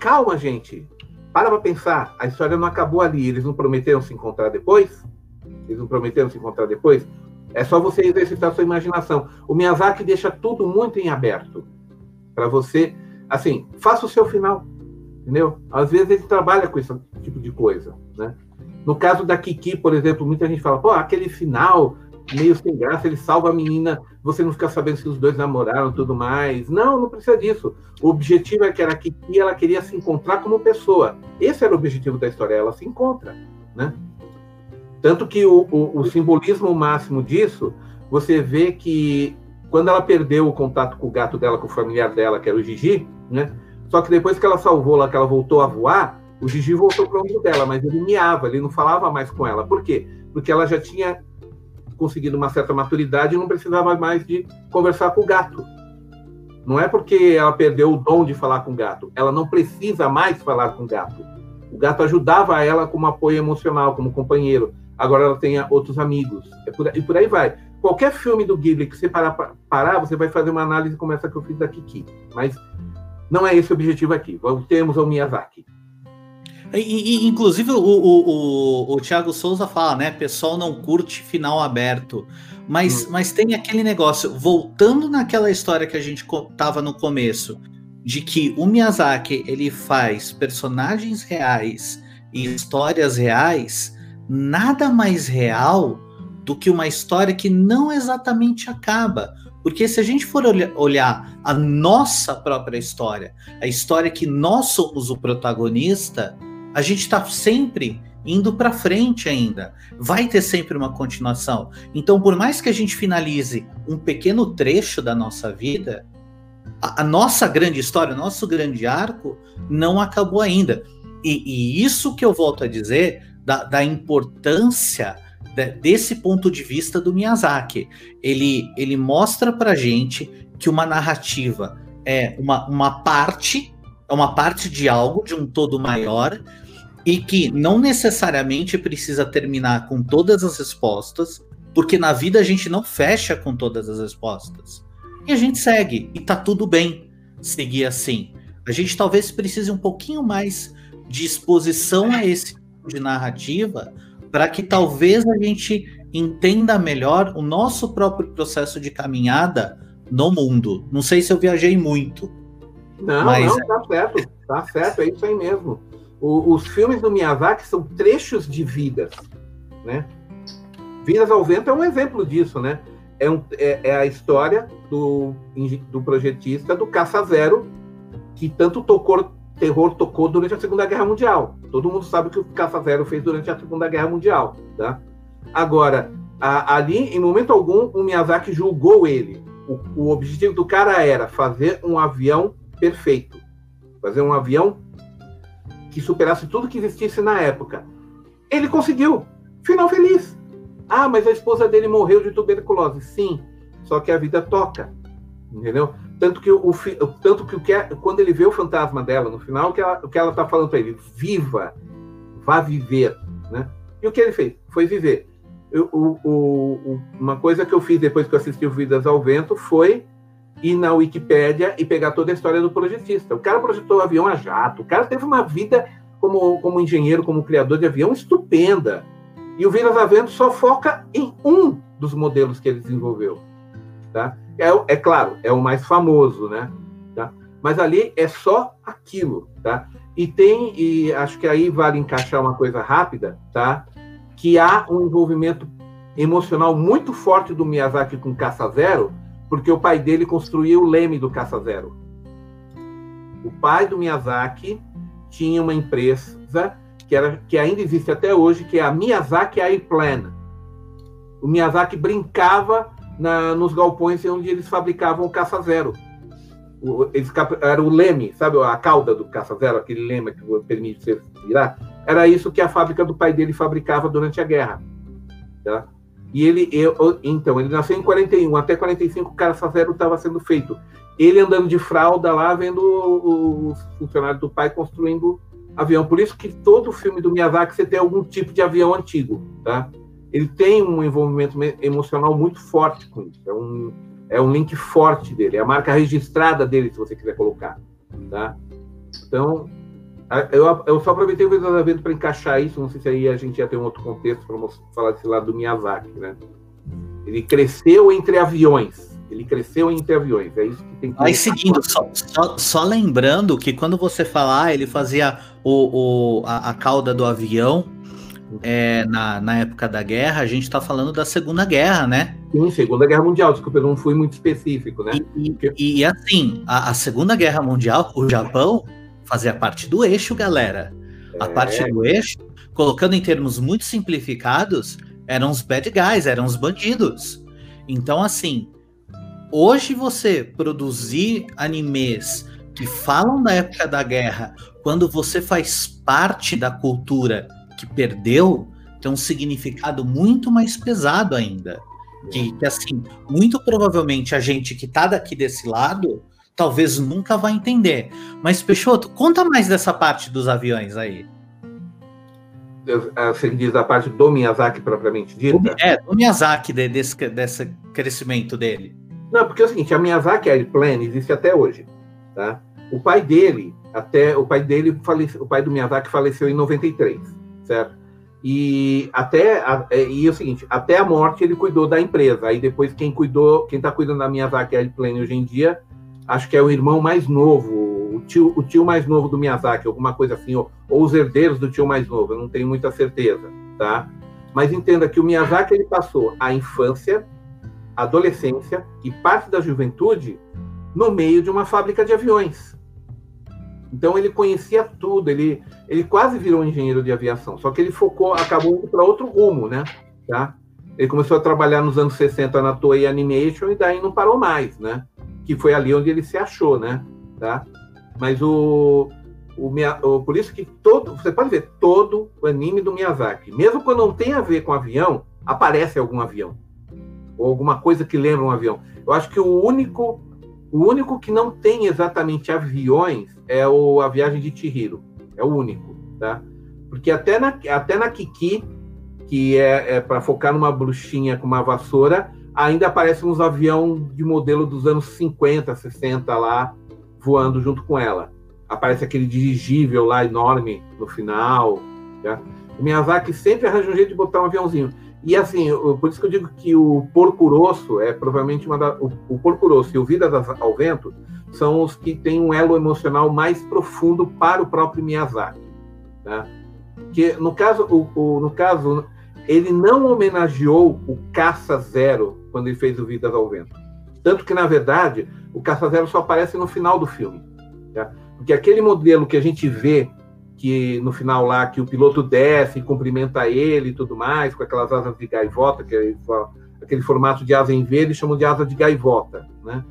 Calma, gente. Para pra pensar. A história não acabou ali. Eles não prometeram se encontrar depois? Eles não prometeram se encontrar depois? É só você exercitar sua imaginação. O Miyazaki deixa tudo muito em aberto. Para você, assim, faça o seu final. Entendeu? Às vezes ele trabalha com esse tipo de coisa, né? No caso da Kiki, por exemplo, muita gente fala, pô, aquele final meio sem graça, ele salva a menina, você não fica sabendo se os dois namoraram tudo mais. Não, não precisa disso. O objetivo é que era Kiki, ela queria se encontrar como pessoa. Esse era o objetivo da história, ela se encontra, né? Tanto que o, o, o simbolismo máximo disso, você vê que quando ela perdeu o contato com o gato dela, com o familiar dela, que era o Gigi, né? Só que depois que ela salvou lá, que ela voltou a voar, o Gigi voltou para o ombro dela, mas ele miava, ele não falava mais com ela. Por quê? Porque ela já tinha conseguido uma certa maturidade e não precisava mais de conversar com o gato. Não é porque ela perdeu o dom de falar com o gato, ela não precisa mais falar com o gato. O gato ajudava ela como apoio emocional, como companheiro. Agora ela tem outros amigos. É por, e por aí vai. Qualquer filme do Ghibli que você parar, parar, você vai fazer uma análise como essa que eu fiz da Kiki. Mas não é esse o objetivo aqui. Temos o Miyazaki. E, e, inclusive o, o, o, o Thiago Souza fala, né? Pessoal não curte final aberto. Mas, hum. mas tem aquele negócio, voltando naquela história que a gente tava no começo, de que o Miyazaki ele faz personagens reais e histórias reais, nada mais real do que uma história que não exatamente acaba. Porque se a gente for olhar a nossa própria história, a história que nós somos o protagonista, a gente está sempre indo para frente ainda. Vai ter sempre uma continuação. Então, por mais que a gente finalize um pequeno trecho da nossa vida, a, a nossa grande história, o nosso grande arco, não acabou ainda. E, e isso que eu volto a dizer da, da importância desse ponto de vista do Miyazaki. Ele, ele mostra pra gente que uma narrativa é uma, uma parte, é uma parte de algo, de um todo maior, e que não necessariamente precisa terminar com todas as respostas, porque na vida a gente não fecha com todas as respostas. E a gente segue, e tá tudo bem seguir assim. A gente talvez precise um pouquinho mais de exposição a esse tipo de narrativa para que talvez a gente entenda melhor o nosso próprio processo de caminhada no mundo. Não sei se eu viajei muito. Não, mas... não, tá certo, tá certo, é isso aí mesmo. O, os filmes do Miyazaki são trechos de vidas, né? Vidas ao Vento é um exemplo disso, né? É, um, é, é a história do, do projetista do Caça Zero, que tanto tocou terror tocou durante a Segunda Guerra Mundial. Todo mundo sabe o que o Caça-Zero fez durante a Segunda Guerra Mundial. Tá? Agora, a, ali, em momento algum, o Miyazaki julgou ele. O, o objetivo do cara era fazer um avião perfeito. Fazer um avião que superasse tudo que existisse na época. Ele conseguiu. Final feliz. Ah, mas a esposa dele morreu de tuberculose. Sim, só que a vida toca. Entendeu? Tanto que, o, tanto que, o que é, quando ele vê o fantasma dela no final, o que ela, o que ela tá falando para ele? Viva, vá viver, né? E o que ele fez? Foi viver. Eu, o, o, uma coisa que eu fiz depois que eu assisti o Vidas ao Vento foi ir na Wikipédia e pegar toda a história do projetista. O cara projetou o avião a jato, o cara teve uma vida como, como engenheiro, como criador de avião, estupenda. E o Vilas a Vento só foca em um dos modelos que ele desenvolveu. Tá? É, é claro, é o mais famoso, né? Tá? Mas ali é só aquilo, tá? E tem, e acho que aí vale encaixar uma coisa rápida, tá? Que há um envolvimento emocional muito forte do Miyazaki com Caça Zero, porque o pai dele construiu o leme do Caça Zero. O pai do Miyazaki tinha uma empresa que, era, que ainda existe até hoje, que é a Miyazaki Airplane. O Miyazaki brincava na, nos galpões onde eles fabricavam o Caça Zero. O, eles, era o leme, sabe a cauda do Caça Zero, aquele leme que permite você virar? Era isso que a fábrica do pai dele fabricava durante a guerra. Tá? E ele, eu, então, ele nasceu em 41, até 45 o Caça Zero estava sendo feito. Ele andando de fralda lá, vendo os funcionários do pai construindo avião. Por isso que todo filme do Miyazaki você tem algum tipo de avião antigo, tá? Ele tem um envolvimento emocional muito forte com isso. É um, é um link forte dele, é a marca registrada dele, se você quiser colocar, tá? Então, eu, eu só aproveitei o visualizamento para encaixar isso, não sei se aí a gente ia ter um outro contexto para falar desse lado do Miyazaki, né? Ele cresceu entre aviões, ele cresceu entre aviões, é isso que tem que... Aí seguindo, só, só, só, lembrando que quando você falar, ele fazia o, o a, a cauda do avião é, na, na época da guerra, a gente está falando da Segunda Guerra, né? Sim, Segunda Guerra Mundial, desculpa, eu não fui muito específico, né? E, e, e assim, a, a, Segunda Guerra Mundial, o Japão fazia parte do eixo, galera. A é. parte do eixo, colocando em termos muito simplificados, eram os bad guys, eram os bandidos. Então, assim, hoje você produzir animes que falam da época da guerra, quando você faz parte da cultura que perdeu, tem um significado muito mais pesado ainda. Que, que assim, muito provavelmente a gente que tá daqui desse lado talvez nunca vai entender. Mas, Peixoto, conta mais dessa parte dos aviões aí. Você diz a parte do Miyazaki propriamente dita? É, do Miyazaki, de, desse, desse crescimento dele. Não, porque é o seguinte, a Miyazaki Airplane existe até hoje, tá? O pai dele, até o pai dele faleceu, o pai do Miyazaki faleceu em 93, certo? E até é, e é o seguinte, até a morte ele cuidou da empresa. Aí depois quem cuidou, quem está cuidando da Miyazaki Airplane hoje em dia acho que é o irmão mais novo, o tio, o tio mais novo do Miyazaki, alguma coisa assim, ou, ou os herdeiros do tio mais novo, eu não tenho muita certeza, tá? Mas entenda que o Miyazaki ele passou a infância, adolescência e parte da juventude no meio de uma fábrica de aviões. Então ele conhecia tudo, ele, ele quase virou engenheiro de aviação, só que ele focou, acabou indo para outro rumo, né? Tá? Ele começou a trabalhar nos anos 60 na Toei Animation e daí não parou mais, né? Que foi ali onde ele se achou, né? Tá? Mas o, o, o, por isso que todo, você pode ver todo o anime do Miyazaki, mesmo quando não tem a ver com avião, aparece algum avião ou alguma coisa que lembra um avião. Eu acho que o único, o único que não tem exatamente aviões é o a viagem de Chihiro, é o único, tá? Porque até na até na Kiki, que é, é para focar numa bruxinha com uma vassoura, ainda aparecem uns avião de modelo dos anos 50, 60 lá, voando junto com ela. Aparece aquele dirigível lá enorme no final. Né? O Miyazaki sempre arranja um jeito de botar um aviãozinho. E assim, por isso que eu digo que o Porco Rosso é provavelmente uma da, o, o Porco Rosso e o Vida ao Vento são os que têm um elo emocional mais profundo para o próprio Miyazaki. Né? Que no caso, o, o, no caso, ele não homenageou o Caça Zero quando ele fez o Vidas ao Vento. Tanto que, na verdade, o Caça-Zero só aparece no final do filme. Tá? Porque aquele modelo que a gente vê que no final lá, que o piloto desce e cumprimenta ele e tudo mais, com aquelas asas de gaivota, que é aquele formato de asa em V, eles chamam de asa de gaivota, né?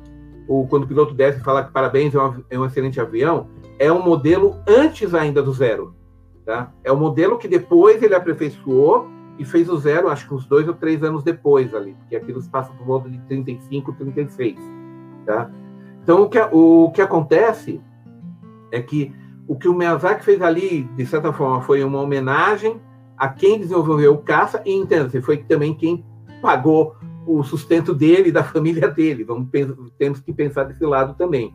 Ou quando o piloto desce e fala que parabéns, é um, é um excelente avião, é um modelo antes ainda do zero, tá? É um modelo que depois ele aperfeiçoou e fez o zero, acho que uns dois ou três anos depois ali, porque aquilo se passa por volta de 35, 36, tá? Então, o que, o que acontece é que o que o Miyazaki fez ali, de certa forma, foi uma homenagem a quem desenvolveu o caça, e entenda-se, foi também quem pagou o sustento dele da família dele. Vamos, temos que pensar desse lado também.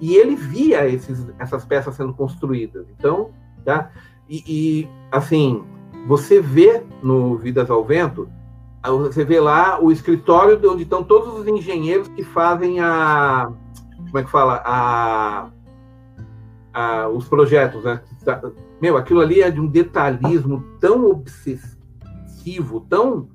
E ele via esses, essas peças sendo construídas. Então, tá? E, e, assim, você vê no Vidas ao Vento, você vê lá o escritório onde estão todos os engenheiros que fazem a. Como é que fala? A, a, os projetos, né? Meu, aquilo ali é de um detalhismo tão obsessivo, tão.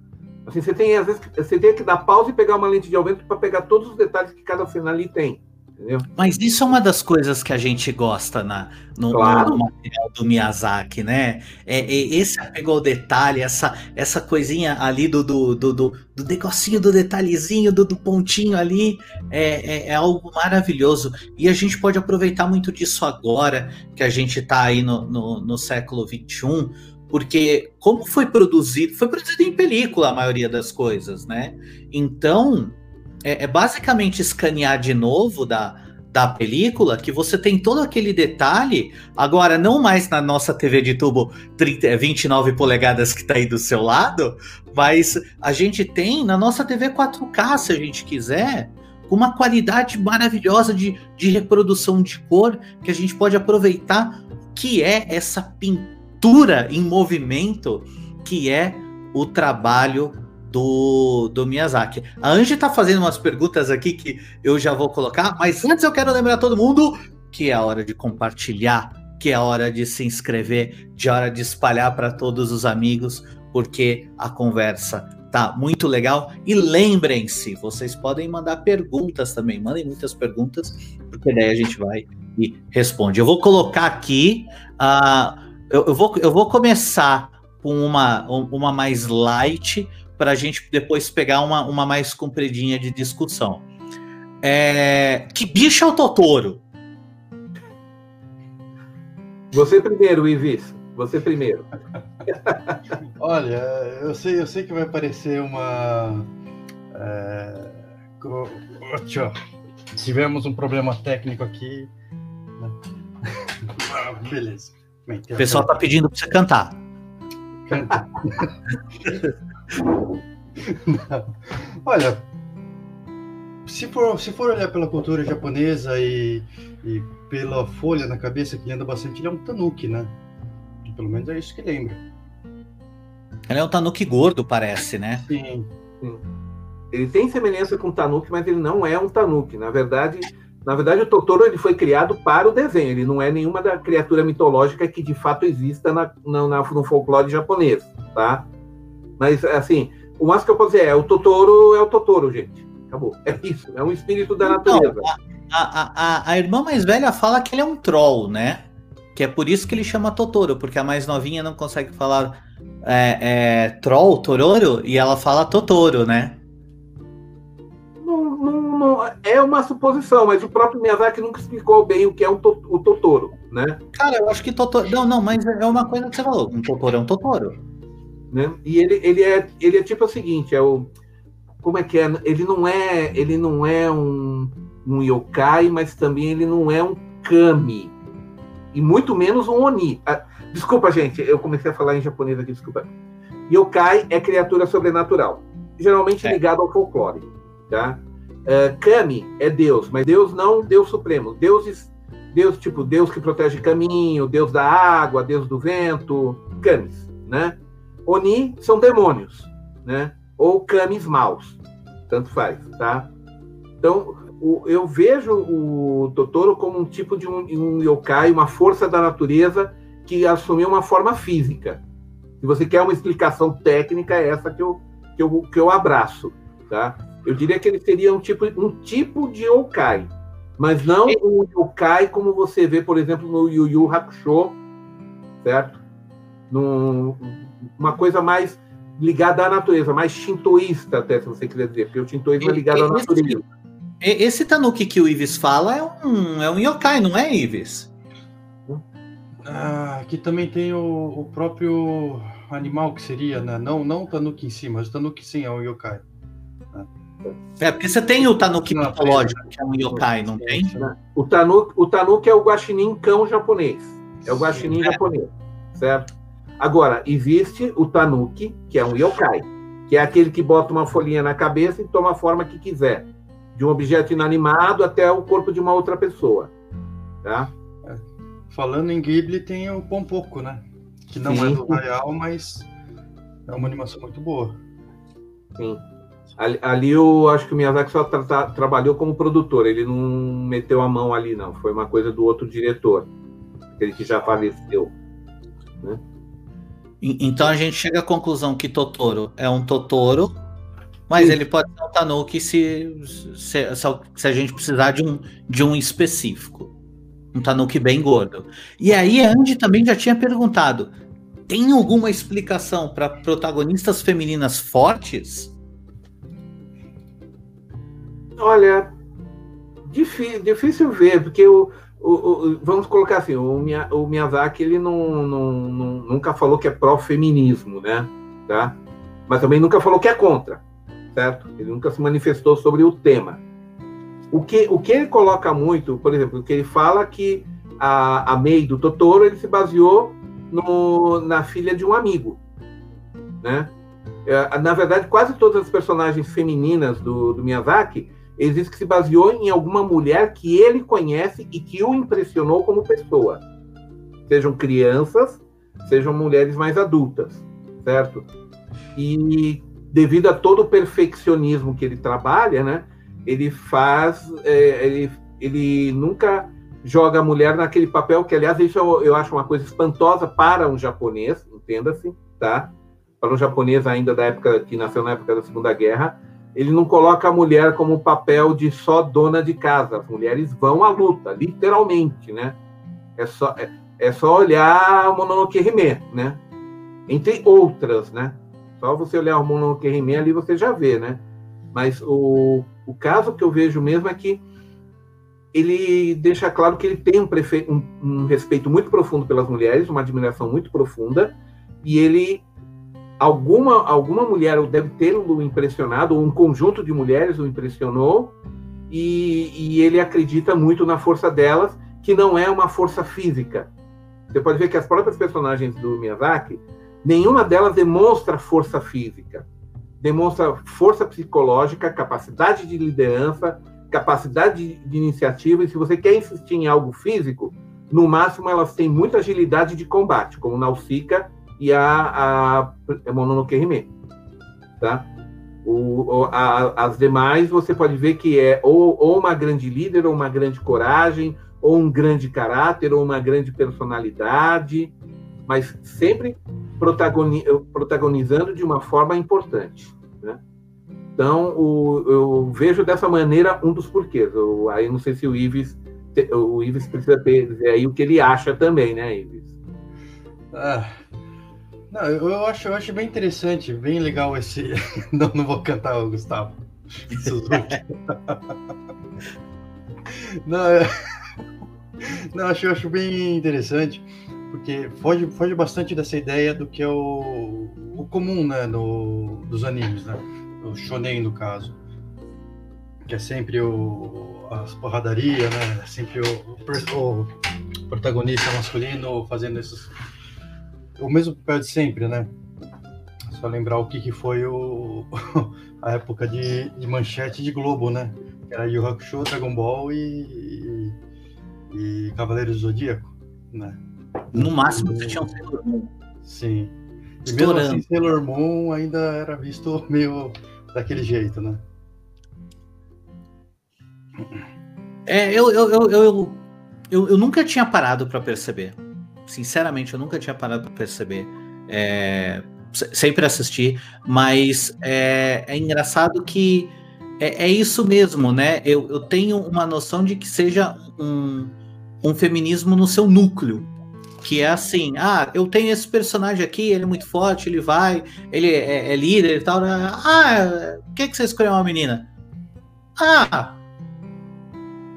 Assim, você tem, às vezes, você tem que dar pausa e pegar uma lente de aumento para pegar todos os detalhes que cada cena ali tem. Entendeu? Mas isso é uma das coisas que a gente gosta na, no, claro. no material do Miyazaki, né? É, é, esse apego ao detalhe, essa, essa coisinha ali do, do, do, do, do negocinho, do detalhezinho, do, do pontinho ali, é, é, é, algo maravilhoso. E a gente pode aproveitar muito disso agora, que a gente está aí no, no, no século XXI, porque como foi produzido, foi produzido em película a maioria das coisas, né? Então é, é basicamente escanear de novo da, da película, que você tem todo aquele detalhe, agora não mais na nossa TV de tubo 30, 29 polegadas que está aí do seu lado, mas a gente tem na nossa TV 4K, se a gente quiser, uma qualidade maravilhosa de, de reprodução de cor, que a gente pode aproveitar, que é essa pintura em movimento, que é o trabalho do, do Miyazaki. A Angie tá fazendo umas perguntas aqui que eu já vou colocar, mas antes eu quero lembrar todo mundo que é hora de compartilhar, que é hora de se inscrever, de hora de espalhar para todos os amigos, porque a conversa tá muito legal. E lembrem-se, vocês podem mandar perguntas também, mandem muitas perguntas, porque daí a gente vai e responde. Eu vou colocar aqui, uh, eu, eu, vou, eu vou começar com uma, uma mais light, para a gente depois pegar uma, uma mais compridinha de discussão. É... Que bicho é o Totoro? Você primeiro, Ivis. Você primeiro. Olha, eu sei, eu sei que vai parecer uma. É... Tivemos um problema técnico aqui. Né? Beleza. O pessoal tá pedindo para você cantar. Canta. Olha, se for, se for olhar pela cultura japonesa e, e pela folha na cabeça que anda bastante, ele é um tanuki, né? Pelo menos é isso que lembra. Ele é um tanuki gordo, parece, né? Sim. Sim. Ele tem semelhança com o tanuki, mas ele não é um tanuki. Na verdade, na verdade, o Totoro ele foi criado para o desenho. Ele não é nenhuma da criatura mitológica que de fato exista na, na, no folclore japonês, tá? Mas, assim, o máximo que eu posso dizer é: o Totoro é o Totoro, gente. Acabou. É isso. É um espírito da então, natureza. A, a, a, irmã mais velha fala que ele é um troll, né? Que é por isso que ele chama Totoro, porque a mais novinha não consegue falar é, é, troll, Tororo, e ela fala Totoro, né? Não, não, não, é uma suposição, mas o próprio Miyazaki nunca explicou bem o que é um to, o Totoro, né? Cara, eu acho que Totoro. Não, não, mas é uma coisa que você falou. Um Totoro é um Totoro. Né? E ele, ele, é, ele é tipo o seguinte, é o como é que é? Ele não é, ele não é um, um yokai, mas também ele não é um kami e muito menos um oni. Ah, desculpa, gente, eu comecei a falar em japonês aqui, desculpa. Yokai é criatura sobrenatural, geralmente é. ligado ao folclore, tá? Uh, kami é Deus, mas Deus não Deus supremo. Deuses, Deus tipo Deus que protege caminho, Deus da água, Deus do vento, kamis, né? Oni são demônios, né? Ou kamis maus, tanto faz, tá? Então, o, eu vejo o Totoro como um tipo de um, um yokai, uma força da natureza que assumiu uma forma física. Se você quer uma explicação técnica, é essa que eu, que eu, que eu abraço, tá? Eu diria que ele seria um tipo, um tipo de yokai, mas não um yokai como você vê, por exemplo, no Yu Yu Hakusho, certo? Num, uma coisa mais ligada à natureza, mais shintoísta, até se você quiser dizer, porque o shintoísmo é ligado à natureza. Esse, esse Tanuki que o Ives fala é um, é um yokai, não é, Ives? Ah, aqui também tem o, o, próprio animal que seria, né? Não, não o Tanuki em si, mas o Tanuki sim é um yokai. Né? É, porque você tem o Tanuki mitológico, que é um yokai, não tem? O Tanuki, o tanuki é o guaxinim cão japonês. É o guaxinim é. japonês, certo? Agora, existe o tanuki, que é um yokai, que é aquele que bota uma folhinha na cabeça e toma a forma que quiser, de um objeto inanimado até o corpo de uma outra pessoa. Tá? Falando em Ghibli, tem o Pompoco, né? que não Sim. é do Hayao, mas é uma animação muito boa. Sim. Ali, ali eu acho que o Miyazaki só tra tra trabalhou como produtor, ele não meteu a mão ali, não. Foi uma coisa do outro diretor, aquele que já faleceu. Né? Então a gente chega à conclusão que Totoro é um Totoro, mas Sim. ele pode ser um Tanuki se, se, se, a gente precisar de um, de um específico. Um Tanuki bem gordo. E aí a Andy também já tinha perguntado: tem alguma explicação para protagonistas femininas fortes? Olha, difícil, difícil ver, porque o, o, o, vamos colocar assim, o, o Miyazaki ele não, não, não, nunca falou que é pró-feminismo, né? Tá? Mas também nunca falou que é contra, certo? Ele nunca se manifestou sobre o tema. O que, o que ele coloca muito, por exemplo, o que ele fala que a, a Mei do Totoro ele se baseou no, na filha de um amigo, né? É, na verdade, quase todas as personagens femininas do, do Miyazaki existe que se baseou em alguma mulher que ele conhece e que o impressionou como pessoa. Sejam crianças, sejam mulheres mais adultas, certo? E devido a todo o perfeccionismo que ele trabalha, né? Ele faz, é, ele, ele nunca joga a mulher naquele papel que, aliás, isso eu, eu acho uma coisa espantosa para um japonês, entenda-se, tá? Para um japonês ainda da época que nasceu na época da Segunda Guerra, ele não coloca a mulher como papel de só dona de casa. As mulheres vão à luta, literalmente, né? É só, é, é só olhar o Mononoke Hime, né? Entre outras, né? Só você olhar o Mononoke Hime ali você já vê, né? Mas o, o caso que eu vejo mesmo é que ele deixa claro que ele tem um, prefe... um, um respeito muito profundo pelas mulheres, uma admiração muito profunda, e ele alguma, alguma mulher deve ter o impressionado, ou um conjunto de mulheres o impressionou, e, e, ele acredita muito na força delas, que não é uma força física. Você pode ver que as próprias personagens do Miyazaki, nenhuma delas demonstra força física. Demonstra força psicológica, capacidade de liderança, capacidade de, de iniciativa, e se você quer insistir em algo físico, no máximo elas têm muita agilidade de combate, como Nausicaa e a, a Mononoke Hime, tá? O, a, as demais você pode ver que é ou, ou, uma grande líder, ou uma grande coragem, ou um grande caráter, ou uma grande personalidade, mas sempre protagoni, protagonizando de uma forma importante. Né? Então, o, eu vejo dessa maneira um dos porquês. Eu, aí não sei se o Ives, o Ives precisa dizer aí o que ele acha também, né, Ives? Ah, não, eu acho, eu acho bem interessante, bem legal esse. Não, não vou cantar o Gustavo. Não, eu... não acho, eu acho bem interessante, porque foge, foge bastante dessa ideia do que é o, o comum, né, no, dos animes, né? O shonen, no caso. Que é sempre o, as porradarias, né? Sempre o, o, o protagonista masculino fazendo esses o mesmo papel de sempre, né? Só lembrar o que, que foi o, a época de, de manchete de Globo, né? Que era Yu Hakusho, Dragon Ball e, e, e Cavaleiros do Zodíaco, né? No máximo você tinha um Sailor Moon. Sim. E mesmo assim, Sailor Moon ainda era visto meio daquele jeito, né? É, eu, eu, eu, eu, eu, eu nunca tinha parado para perceber sinceramente, eu nunca tinha parado para perceber. É, sempre assisti, mas é, é engraçado que é, é, isso mesmo, né? Eu, eu tenho uma noção de que seja um, um feminismo no seu núcleo. Que é assim, ah, eu tenho esse personagem aqui, ele é muito forte, ele vai, ele é, é líder e tal. Né? Ah, por que, que você escolheu uma menina? Ah,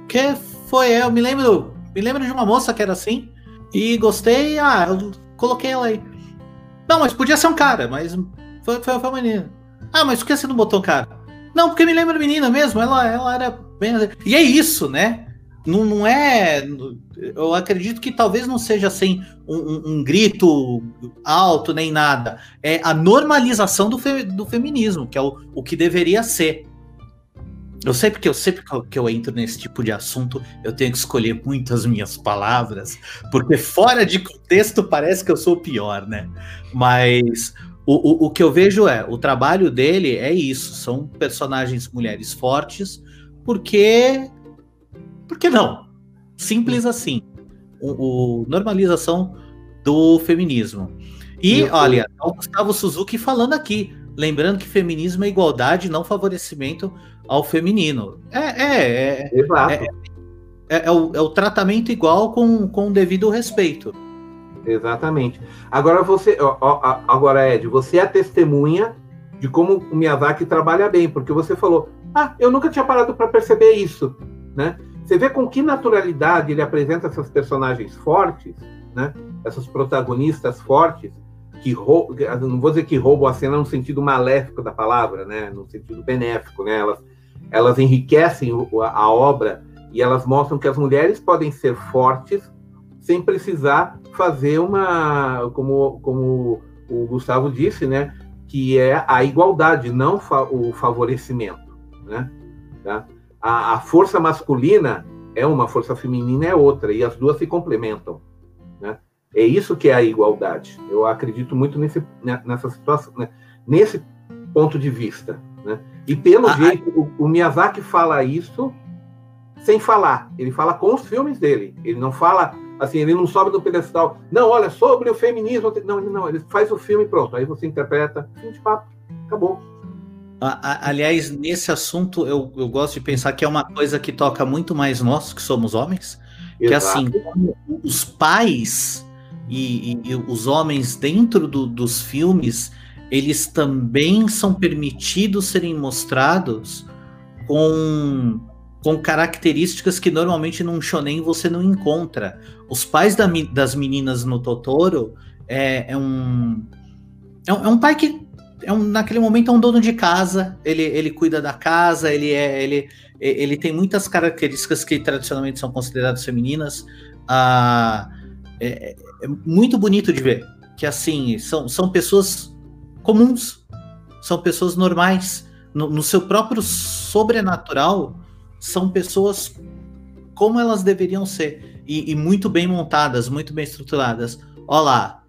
que foi? Eu me lembro, me lembro de uma moça que era assim. E gostei, ah, eu coloquei ela aí. Não, mas podia ser um cara, mas foi, foi, foi uma menina. Ah, mas por que você não botou um cara? Não, porque me lembra menina mesmo, ela, ela era bem. E é isso, né? Não, não é. Eu acredito que talvez não seja assim um, um, um grito alto nem nada. É a normalização do, fe, do feminismo, que é o, o que deveria ser. Eu sei porque eu sempre que eu entro nesse tipo de assunto, eu tenho que escolher muitas minhas palavras, porque fora de contexto parece que eu sou o pior, né? Mas o, o, o que eu vejo é, o trabalho dele é isso, são personagens mulheres fortes, porque. Por que não? Simples assim. O, o normalização do feminismo. E, olha, o Gustavo Suzuki falando aqui. Lembrando que feminismo é igualdade, não favorecimento ao feminino. É, é, é, Exato. é, é, é o, é o tratamento igual com, com o devido respeito. Exatamente. Agora você, ó, ó, agora Ed, você é testemunha de como o Miyazaki trabalha bem, porque você falou, ah, eu nunca tinha parado para perceber isso, né? Você vê com que naturalidade ele apresenta essas personagens fortes, né? Essas protagonistas fortes que não vou dizer que roubam a cena no sentido maléfico da palavra, né? No sentido benéfico, né? Elas elas enriquecem a obra e elas mostram que as mulheres podem ser fortes sem precisar fazer uma, como, como o Gustavo disse, né, que é a igualdade, não o favorecimento, né? Tá? A, a, força masculina é uma, força feminina é outra, e as duas se complementam, né? É isso que é a igualdade. Eu acredito muito nesse, né, nessa situação, né? nesse ponto de vista, né? E pelo ah, jeito, o, o, Miyazaki fala isso sem falar. Ele fala com os filmes dele. Ele não fala assim, ele não sobe do pedestal. Não, olha, sobre o feminismo. Não, não, ele faz o filme e pronto. Aí você interpreta, fim de papo, acabou. Aliás, nesse assunto, eu, eu gosto de pensar que é uma coisa que toca muito mais nós, que somos homens. Exato. Que assim, os pais e, e, e os homens dentro do, dos filmes eles também são permitidos serem mostrados com, com características que normalmente num shonen você não encontra. Os pais da, das meninas no Totoro é, é um, é um, é um pai que é um, naquele momento é um dono de casa, ele, ele cuida da casa, ele é ele, ele tem muitas características que tradicionalmente são consideradas femininas. Ah, é, é muito bonito de ver que assim são, são pessoas comuns, são pessoas normais. No, no seu próprio sobrenatural, são pessoas como elas deveriam ser. E, e, muito bem montadas, muito bem estruturadas. Olha lá,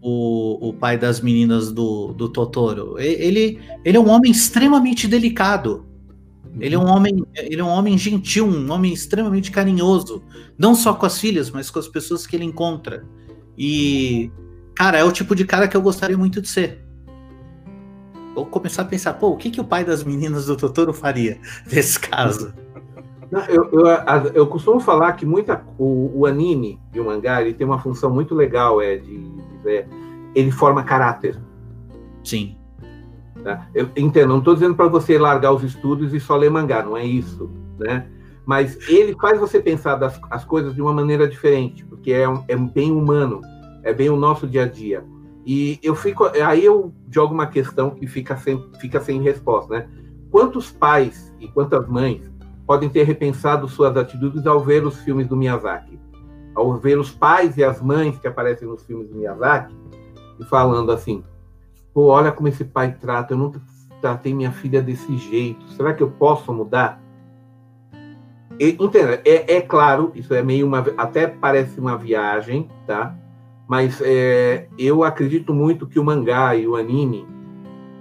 o, o pai das meninas do, do Totoro. Ele, ele é um homem extremamente delicado. Ele é um homem, ele é um homem gentil, um homem extremamente carinhoso, não só com as filhas, mas com as pessoas que ele encontra. E Cara, é o tipo de cara que eu gostaria muito de ser. Vou começar a pensar, pô, o que, que o pai das meninas do Totoro faria nesse caso? Não, eu, eu, eu, costumo falar que muita, o, o, anime e o mangá ele tem uma função muito legal, é de, de ele forma caráter. Sim. Tá? Eu entendo, não estou dizendo para você largar os estudos e só ler mangá, não é isso, né? Mas ele faz você pensar das, as coisas de uma maneira diferente, porque é, é bem humano é bem o nosso dia a dia. E eu fico, aí eu jogo uma questão que fica sem, fica sem resposta, né? Quantos pais e quantas mães podem ter repensado suas atitudes ao ver os filmes do Miyazaki? Ao ver os pais e as mães que aparecem nos filmes do Miyazaki e falando assim: pô, olha como esse pai trata, eu nunca tratei minha filha desse jeito, será que eu posso mudar? Entenda, é, é claro, isso é meio uma. Até parece uma viagem, tá? Mas é, eu acredito muito que o mangá e o anime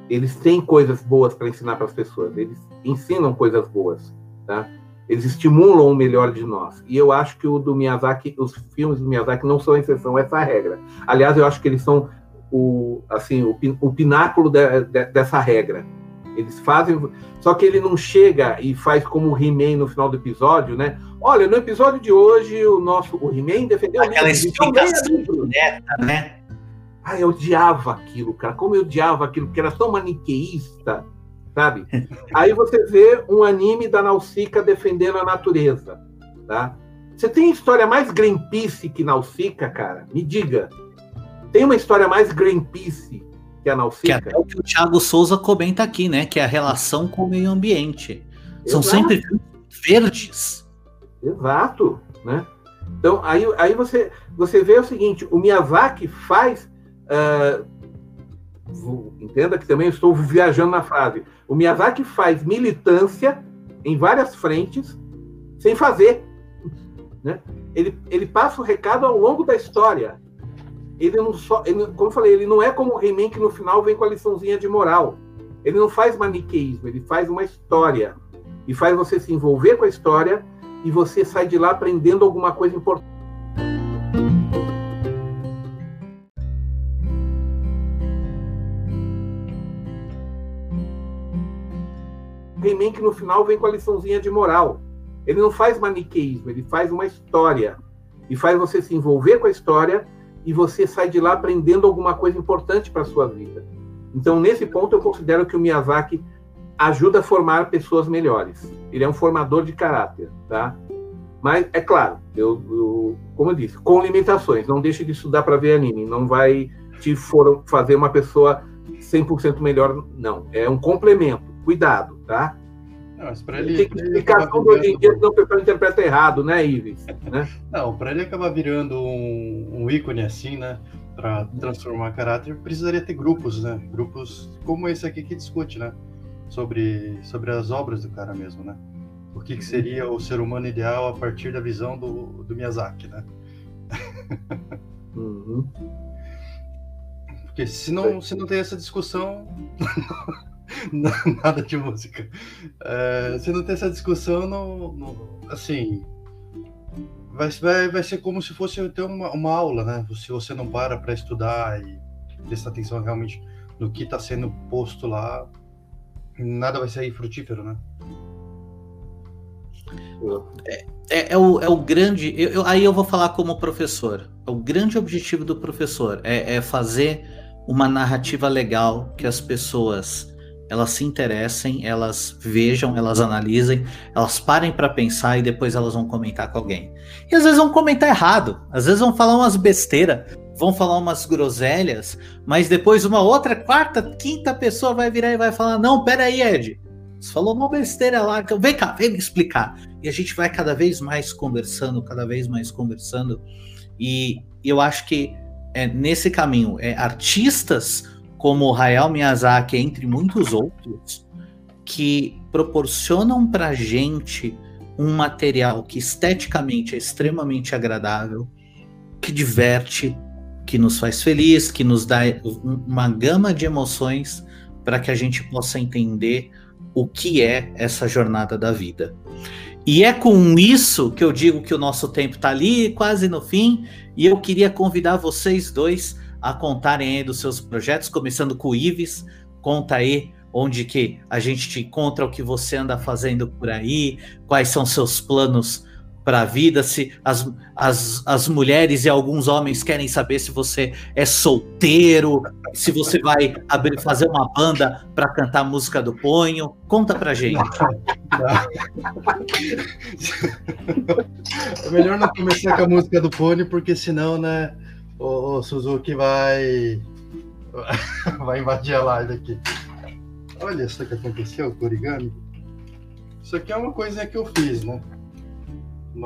eles têm coisas boas para ensinar para as pessoas. Eles ensinam coisas boas, tá? Eles estimulam o melhor de nós. E eu acho que o do Miyazaki, os filmes do Miyazaki não são exceção a essa regra. Aliás, eu acho que eles são o assim o, o pináculo de, de, dessa regra. Eles fazem, só que ele não chega e faz como o He-Man no final do episódio, né? Olha, no episódio de hoje, o nosso o He-Man defendeu Aquela explicação neta, né? Ah, eu odiava aquilo, cara. Como eu odiava aquilo, que era tão maniqueísta, sabe? Aí você vê um anime da Nausicaa defendendo a natureza, tá? Você tem história mais Greenpeace que Nausicaa, cara? Me diga. Tem uma história mais Greenpeace que a Nausicaa? Que até o que o Thiago Souza comenta aqui, né? Que é a relação com o meio ambiente. Exato. São sempre verdes. Exato, né? Então, aí, aí você, você vê o seguinte, o Miyazaki faz... Uh, entenda que também estou viajando na frase. O Miyazaki faz militância em várias frentes sem fazer. Né? Ele, ele passa o recado ao longo da história. Ele não só, ele, como eu falei, ele não é como o He-Man que no final vem com a liçãozinha de moral. Ele não faz maniqueísmo, ele faz uma história e faz você se envolver com a história e você sai de lá aprendendo alguma coisa importante. He-Man que no final vem com a liçãozinha de moral. Ele não faz maniqueísmo, ele faz uma história e faz você se envolver com a história e você sai de lá aprendendo alguma coisa importante para a sua vida. Então, nesse ponto, eu considero que o Miyazaki ajuda a formar pessoas melhores. Ele é um formador de caráter, tá? Mas, é claro, eu, eu como eu disse, com limitações. Não deixe de estudar para ver anime. Não vai te for, fazer uma pessoa 100% melhor, não. É um complemento. Cuidado, tá? Não, mas para ele. Tem que explicar tudo hoje em dia, senão o pessoal interpreta errado, né, Ives? Né? Não, para ele acabar virando um, um ícone assim, né? Para transformar caráter, precisaria ter grupos, né? Grupos como esse aqui que discute, né? Sobre, sobre as obras do cara mesmo, né? O que, que seria o ser humano ideal a partir da visão do, do Miyazaki, né? Uhum. Porque se não, se não tem essa discussão, nada de música. É, se não tem essa discussão, não, não assim, vai, vai, vai ser como se fosse ter uma, uma aula, né? Se você não para para estudar e prestar atenção realmente no que está sendo posto lá, nada vai sair frutífero, né? É, é, é, o, é o grande. Eu, eu, aí eu vou falar como professor. O grande objetivo do professor é, é fazer uma narrativa legal que as pessoas elas se interessem, elas vejam, elas analisem, elas parem para pensar e depois elas vão comentar com alguém. E às vezes vão comentar errado, às vezes vão falar umas besteiras, vão falar umas groselhas, mas depois uma outra, quarta, quinta pessoa vai virar e vai falar: Não, pera aí, Ed, você falou uma besteira lá, vem cá, vem me explicar. E a gente vai cada vez mais conversando, cada vez mais conversando, e eu acho que é nesse caminho, é artistas como Hayao Miyazaki, entre muitos outros, que proporcionam para gente um material que esteticamente é extremamente agradável, que diverte, que nos faz feliz, que nos dá uma gama de emoções para que a gente possa entender o que é essa jornada da vida. E é com isso que eu digo que o nosso tempo está ali, quase no fim, e eu queria convidar vocês dois a contarem aí dos seus projetos, começando com o Ives. Conta aí onde que a gente te encontra, o que você anda fazendo por aí, quais são seus planos para a vida, se as, as, as mulheres e alguns homens querem saber se você é solteiro, se você vai abrir, fazer uma banda para cantar música do Ponho. Conta pra gente. É melhor não começar com a música do Ponho, porque senão, né, o, o Suzuki vai. vai invadir a live aqui. Olha isso que aconteceu com o origami. Isso aqui é uma coisa que eu fiz, né?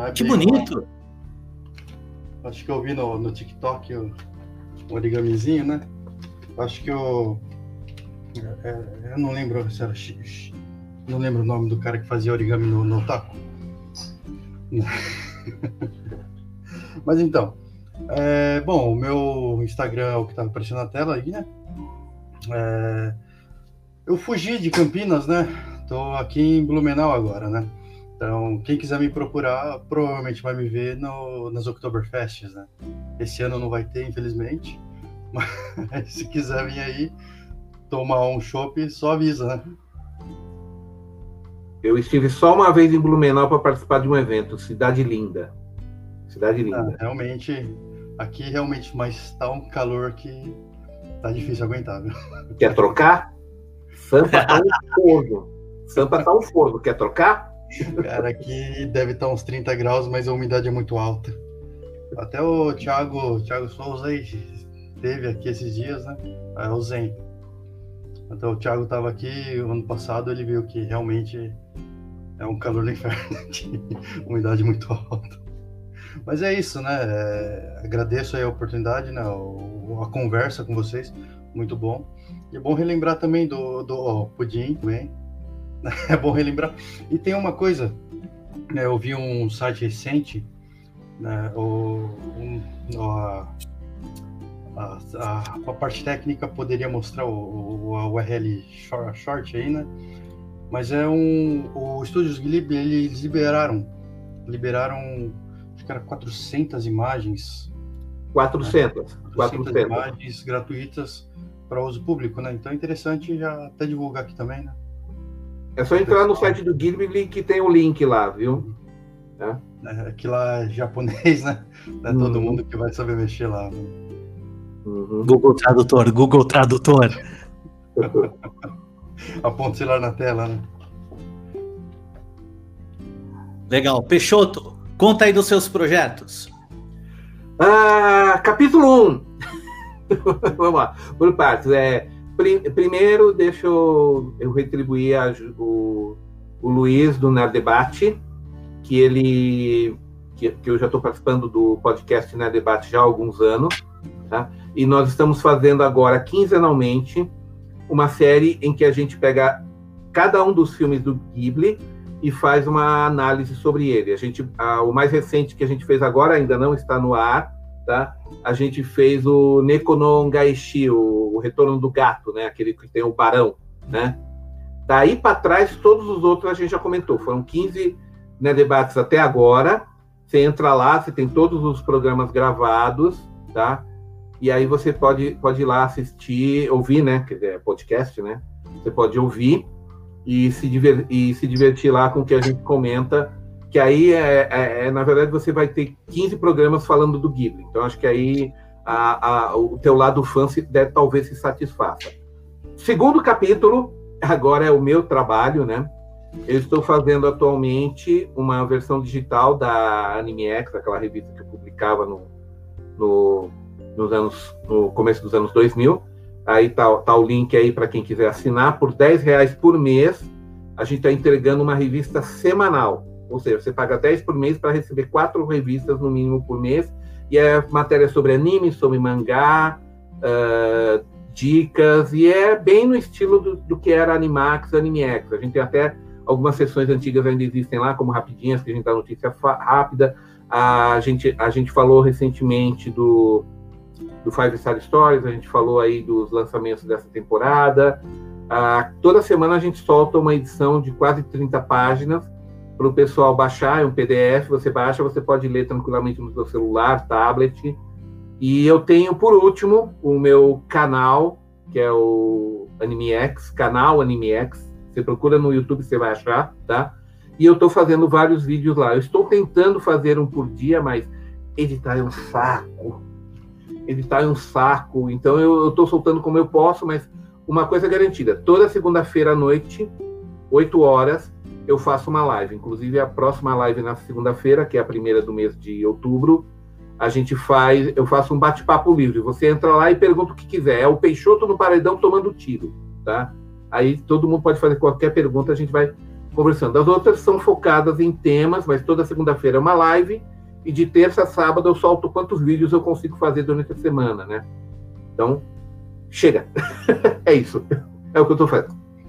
É que bonito! Uma... Acho que eu vi no, no TikTok o, o origamizinho, né? Acho que eu. É, é eu não lembro se era. Não lembro o nome do cara que fazia origami no, no taco. Mas então, é, bom, o meu Instagram é o que tá aparecendo na tela aí, né? É, eu fugi de Campinas, né? Tô aqui em Blumenau agora, né? Então, quem quiser me procurar, provavelmente vai me ver no, nas Oktoberfests, né? Esse ano não vai ter, infelizmente. Mas se quiser vir aí tomar um chopp, só avisa, né? Eu estive só uma vez em Blumenau para participar de um evento, Cidade Linda. Cidade Linda. Ah, realmente Aqui realmente, mas tá um calor que tá difícil aguentar, viu? Quer trocar? Sampa tá um forno. Sampa tá um forno. Quer trocar? Cara, aqui deve estar tá uns 30 graus, mas a umidade é muito alta. Até o Thiago, Thiago Souza aí teve aqui esses dias, né? É o Zen. Então o Thiago estava aqui ano passado, ele viu que realmente é um calor do inferno, umidade muito alta. Mas é isso, né? É, agradeço a oportunidade, né? O, a conversa com vocês, muito bom. E é bom relembrar também do, do Pudim, também. É bom relembrar. E tem uma coisa, né, eu vi um site recente, né, o, um, a, a, a, parte técnica poderia mostrar o, o a URL short, short, aí, né? Mas é um. O Studios Glib, eles liberaram. Liberaram, que era 400 imagens. 400. Né? 400, 400 imagens gratuitas para uso público, né? Então é interessante já até divulgar aqui também, né? É só entrar no site do Ghibli que tem o link lá, viu? É. É, que lá é japonês, né? Não é todo uhum. mundo que vai saber mexer lá. Né? Uhum. Google Tradutor, Google Tradutor. Aponta o celular na tela, né? Legal. Peixoto, conta aí dos seus projetos. Ah, capítulo 1. Vamos lá, por partes. É, primeiro, deixa eu, eu retribuir a, o, o Luiz do Nerd Debate, que ele que, que eu já estou participando do podcast Nerd Debate já há alguns anos, tá? E nós estamos fazendo agora quinzenalmente uma série em que a gente pega cada um dos filmes do Ghibli e faz uma análise sobre ele. A gente, a, o mais recente que a gente fez agora ainda não está no ar, tá? A gente fez o Nekonon Gaishi, o, o Retorno do Gato, né? Aquele que tem o Barão, né? Daí para trás, todos os outros a gente já comentou. Foram 15 né, debates até agora. Você entra lá, você tem todos os programas gravados, tá? E aí você pode, pode ir lá assistir, ouvir, né? Quer dizer, é podcast, né? Você pode ouvir e se, diver, e se divertir lá com o que a gente comenta que aí, é, é, é, na verdade, você vai ter 15 programas falando do Ghibli. Então, acho que aí a, a, o teu lado fã se, deve, talvez se satisfaça. Segundo capítulo, agora é o meu trabalho, né? Eu estou fazendo atualmente uma versão digital da Anime X, aquela revista que eu publicava no, no, nos anos, no começo dos anos 2000. Aí tá, tá o link aí para quem quiser assinar. Por 10 reais por mês, a gente está entregando uma revista semanal. Ou seja, você paga 10 por mês para receber quatro revistas no mínimo por mês. E é matéria sobre anime, sobre mangá, uh, dicas, e é bem no estilo do, do que era Animax, Anime X. A gente tem até algumas sessões antigas ainda existem lá, como rapidinhas, que a gente dá notícia rápida. A gente, a gente falou recentemente do, do Five Star Stories, a gente falou aí dos lançamentos dessa temporada. Uh, toda semana a gente solta uma edição de quase 30 páginas para o pessoal baixar, é um PDF, você baixa, você pode ler tranquilamente no seu celular, tablet. E eu tenho, por último, o meu canal, que é o AnimeX, canal AnimeX. Você procura no YouTube, você vai achar, tá? E eu estou fazendo vários vídeos lá. Eu estou tentando fazer um por dia, mas editar é um saco. Editar é um saco. Então eu estou soltando como eu posso, mas uma coisa garantida: toda segunda-feira à noite, 8 horas, eu faço uma live. Inclusive, a próxima live na segunda-feira, que é a primeira do mês de outubro, a gente faz, eu faço um bate-papo livre. Você entra lá e pergunta o que quiser. É o Peixoto no paredão tomando tiro, tá? Aí todo mundo pode fazer qualquer pergunta, a gente vai conversando. As outras são focadas em temas, mas toda segunda-feira é uma live e de terça a sábado eu solto quantos vídeos eu consigo fazer durante a semana, né? Então, chega. é isso. É o que eu estou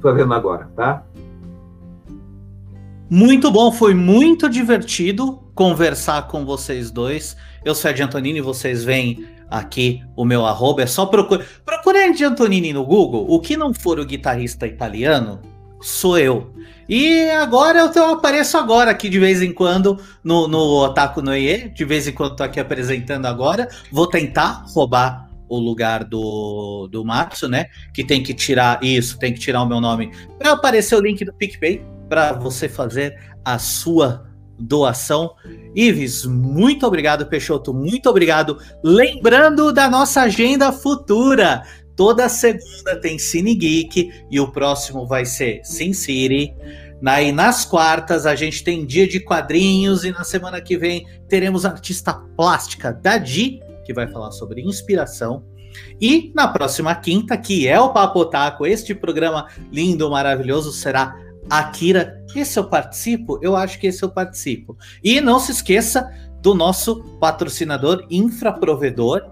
fazendo agora, tá? Muito bom, foi muito divertido conversar com vocês dois. Eu sou Ed Antonini, vocês veem aqui o meu arroba, é só procurar. Procure Ed Antonini no Google. O que não for o guitarrista italiano, sou eu. E agora eu, apareço agora aqui de vez em quando no, no Otaku Noie, de vez em quando tô aqui apresentando agora. Vou tentar roubar o lugar do, do Matsu, né? Que tem que tirar isso, tem que tirar o meu nome para aparecer o link do PicPay para você fazer a sua doação. Ives, muito obrigado, Peixoto, muito obrigado. Lembrando da nossa agenda futura. Toda segunda tem Cine Geek e o próximo vai ser Sin City. E nas quartas a gente tem dia de quadrinhos e na semana que vem teremos artista plástica da Di, que vai falar sobre inspiração. E na próxima quinta, que é o Papo Taco, este programa lindo, maravilhoso, será Akira, esse eu participo? Eu acho que esse eu participo. E não se esqueça do nosso patrocinador Infraprovedor,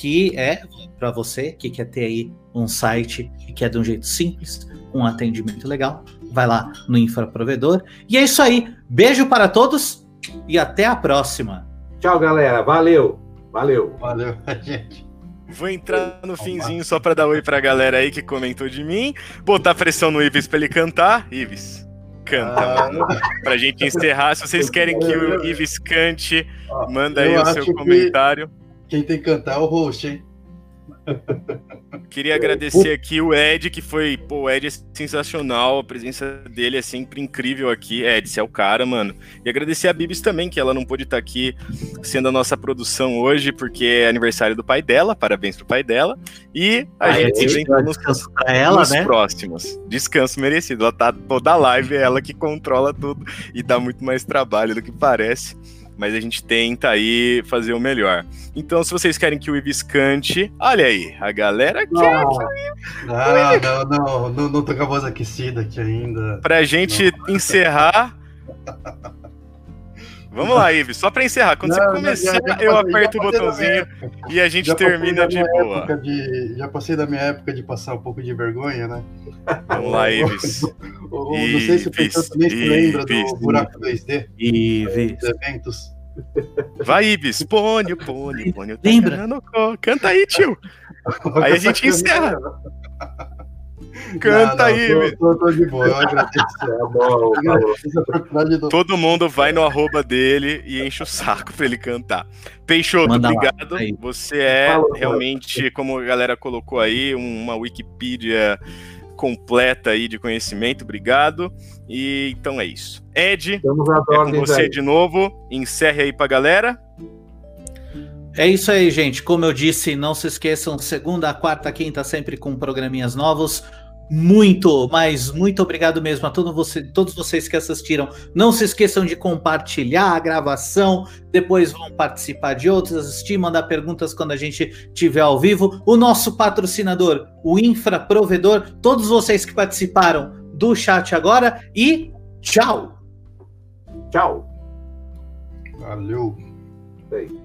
que é para você que quer ter aí um site que é de um jeito simples, um atendimento legal. Vai lá no Infraprovedor. E é isso aí. Beijo para todos e até a próxima. Tchau, galera. Valeu. Valeu. Valeu, gente. Vou entrar no finzinho só para dar oi pra galera aí que comentou de mim. Botar pressão no Ives pra ele cantar. Ives, canta, ah. mano. Pra gente encerrar. Se vocês querem que o Ives cante, manda aí o seu comentário. Quem tem que cantar é o host, hein? Queria agradecer aqui o Ed, que foi, pô, o Ed é sensacional, a presença dele é sempre incrível aqui. Ed, você é o cara, mano. E agradecer a Bibis também, que ela não pôde estar aqui sendo a nossa produção hoje, porque é aniversário do pai dela, parabéns pro pai dela. E a ah, gente vê nos, ela, nos né? próximos. Descanso merecido. Ela tá toda a live, é ela que controla tudo e dá muito mais trabalho do que parece mas a gente tenta aí fazer o melhor. Então, se vocês querem que o Ives cante, olha aí, a galera não, quer que não, não, não, não, não tô com a voz aquecida aqui ainda. Pra gente não. encerrar. Vamos lá, Ives, só para encerrar. Quando não, você começar, já, já eu aperto o botãozinho e a gente termina de boa. De, já passei da minha época de passar um pouco de vergonha, né? Vamos lá, Ives. não sei se o pessoal também se lembra do buraco 2D. Ives. eventos. Vai, Ibis. Pônio, pônio, pônio. Tá Lembra? Canta aí, tio. Aí a gente encerra. Canta não, não, aí, tô, tô, tô, de boa, eu agradeço. É Todo mundo vai no arroba dele e enche o saco pra ele cantar. Peixoto, Manda obrigado. Você é realmente, como a galera colocou aí, uma Wikipedia completa aí de conhecimento. Obrigado. E então é isso. Ed, é com você aí. de novo. Encerre aí pra galera. É isso aí, gente. Como eu disse, não se esqueçam, segunda, quarta, quinta, sempre com programinhas novos muito, mas muito obrigado mesmo a todo você, todos vocês que assistiram. Não se esqueçam de compartilhar a gravação, depois vão participar de outros, assistir, mandar perguntas quando a gente tiver ao vivo. O nosso patrocinador, o Infra Provedor, todos vocês que participaram do chat agora e tchau. Tchau. Valeu. Sei.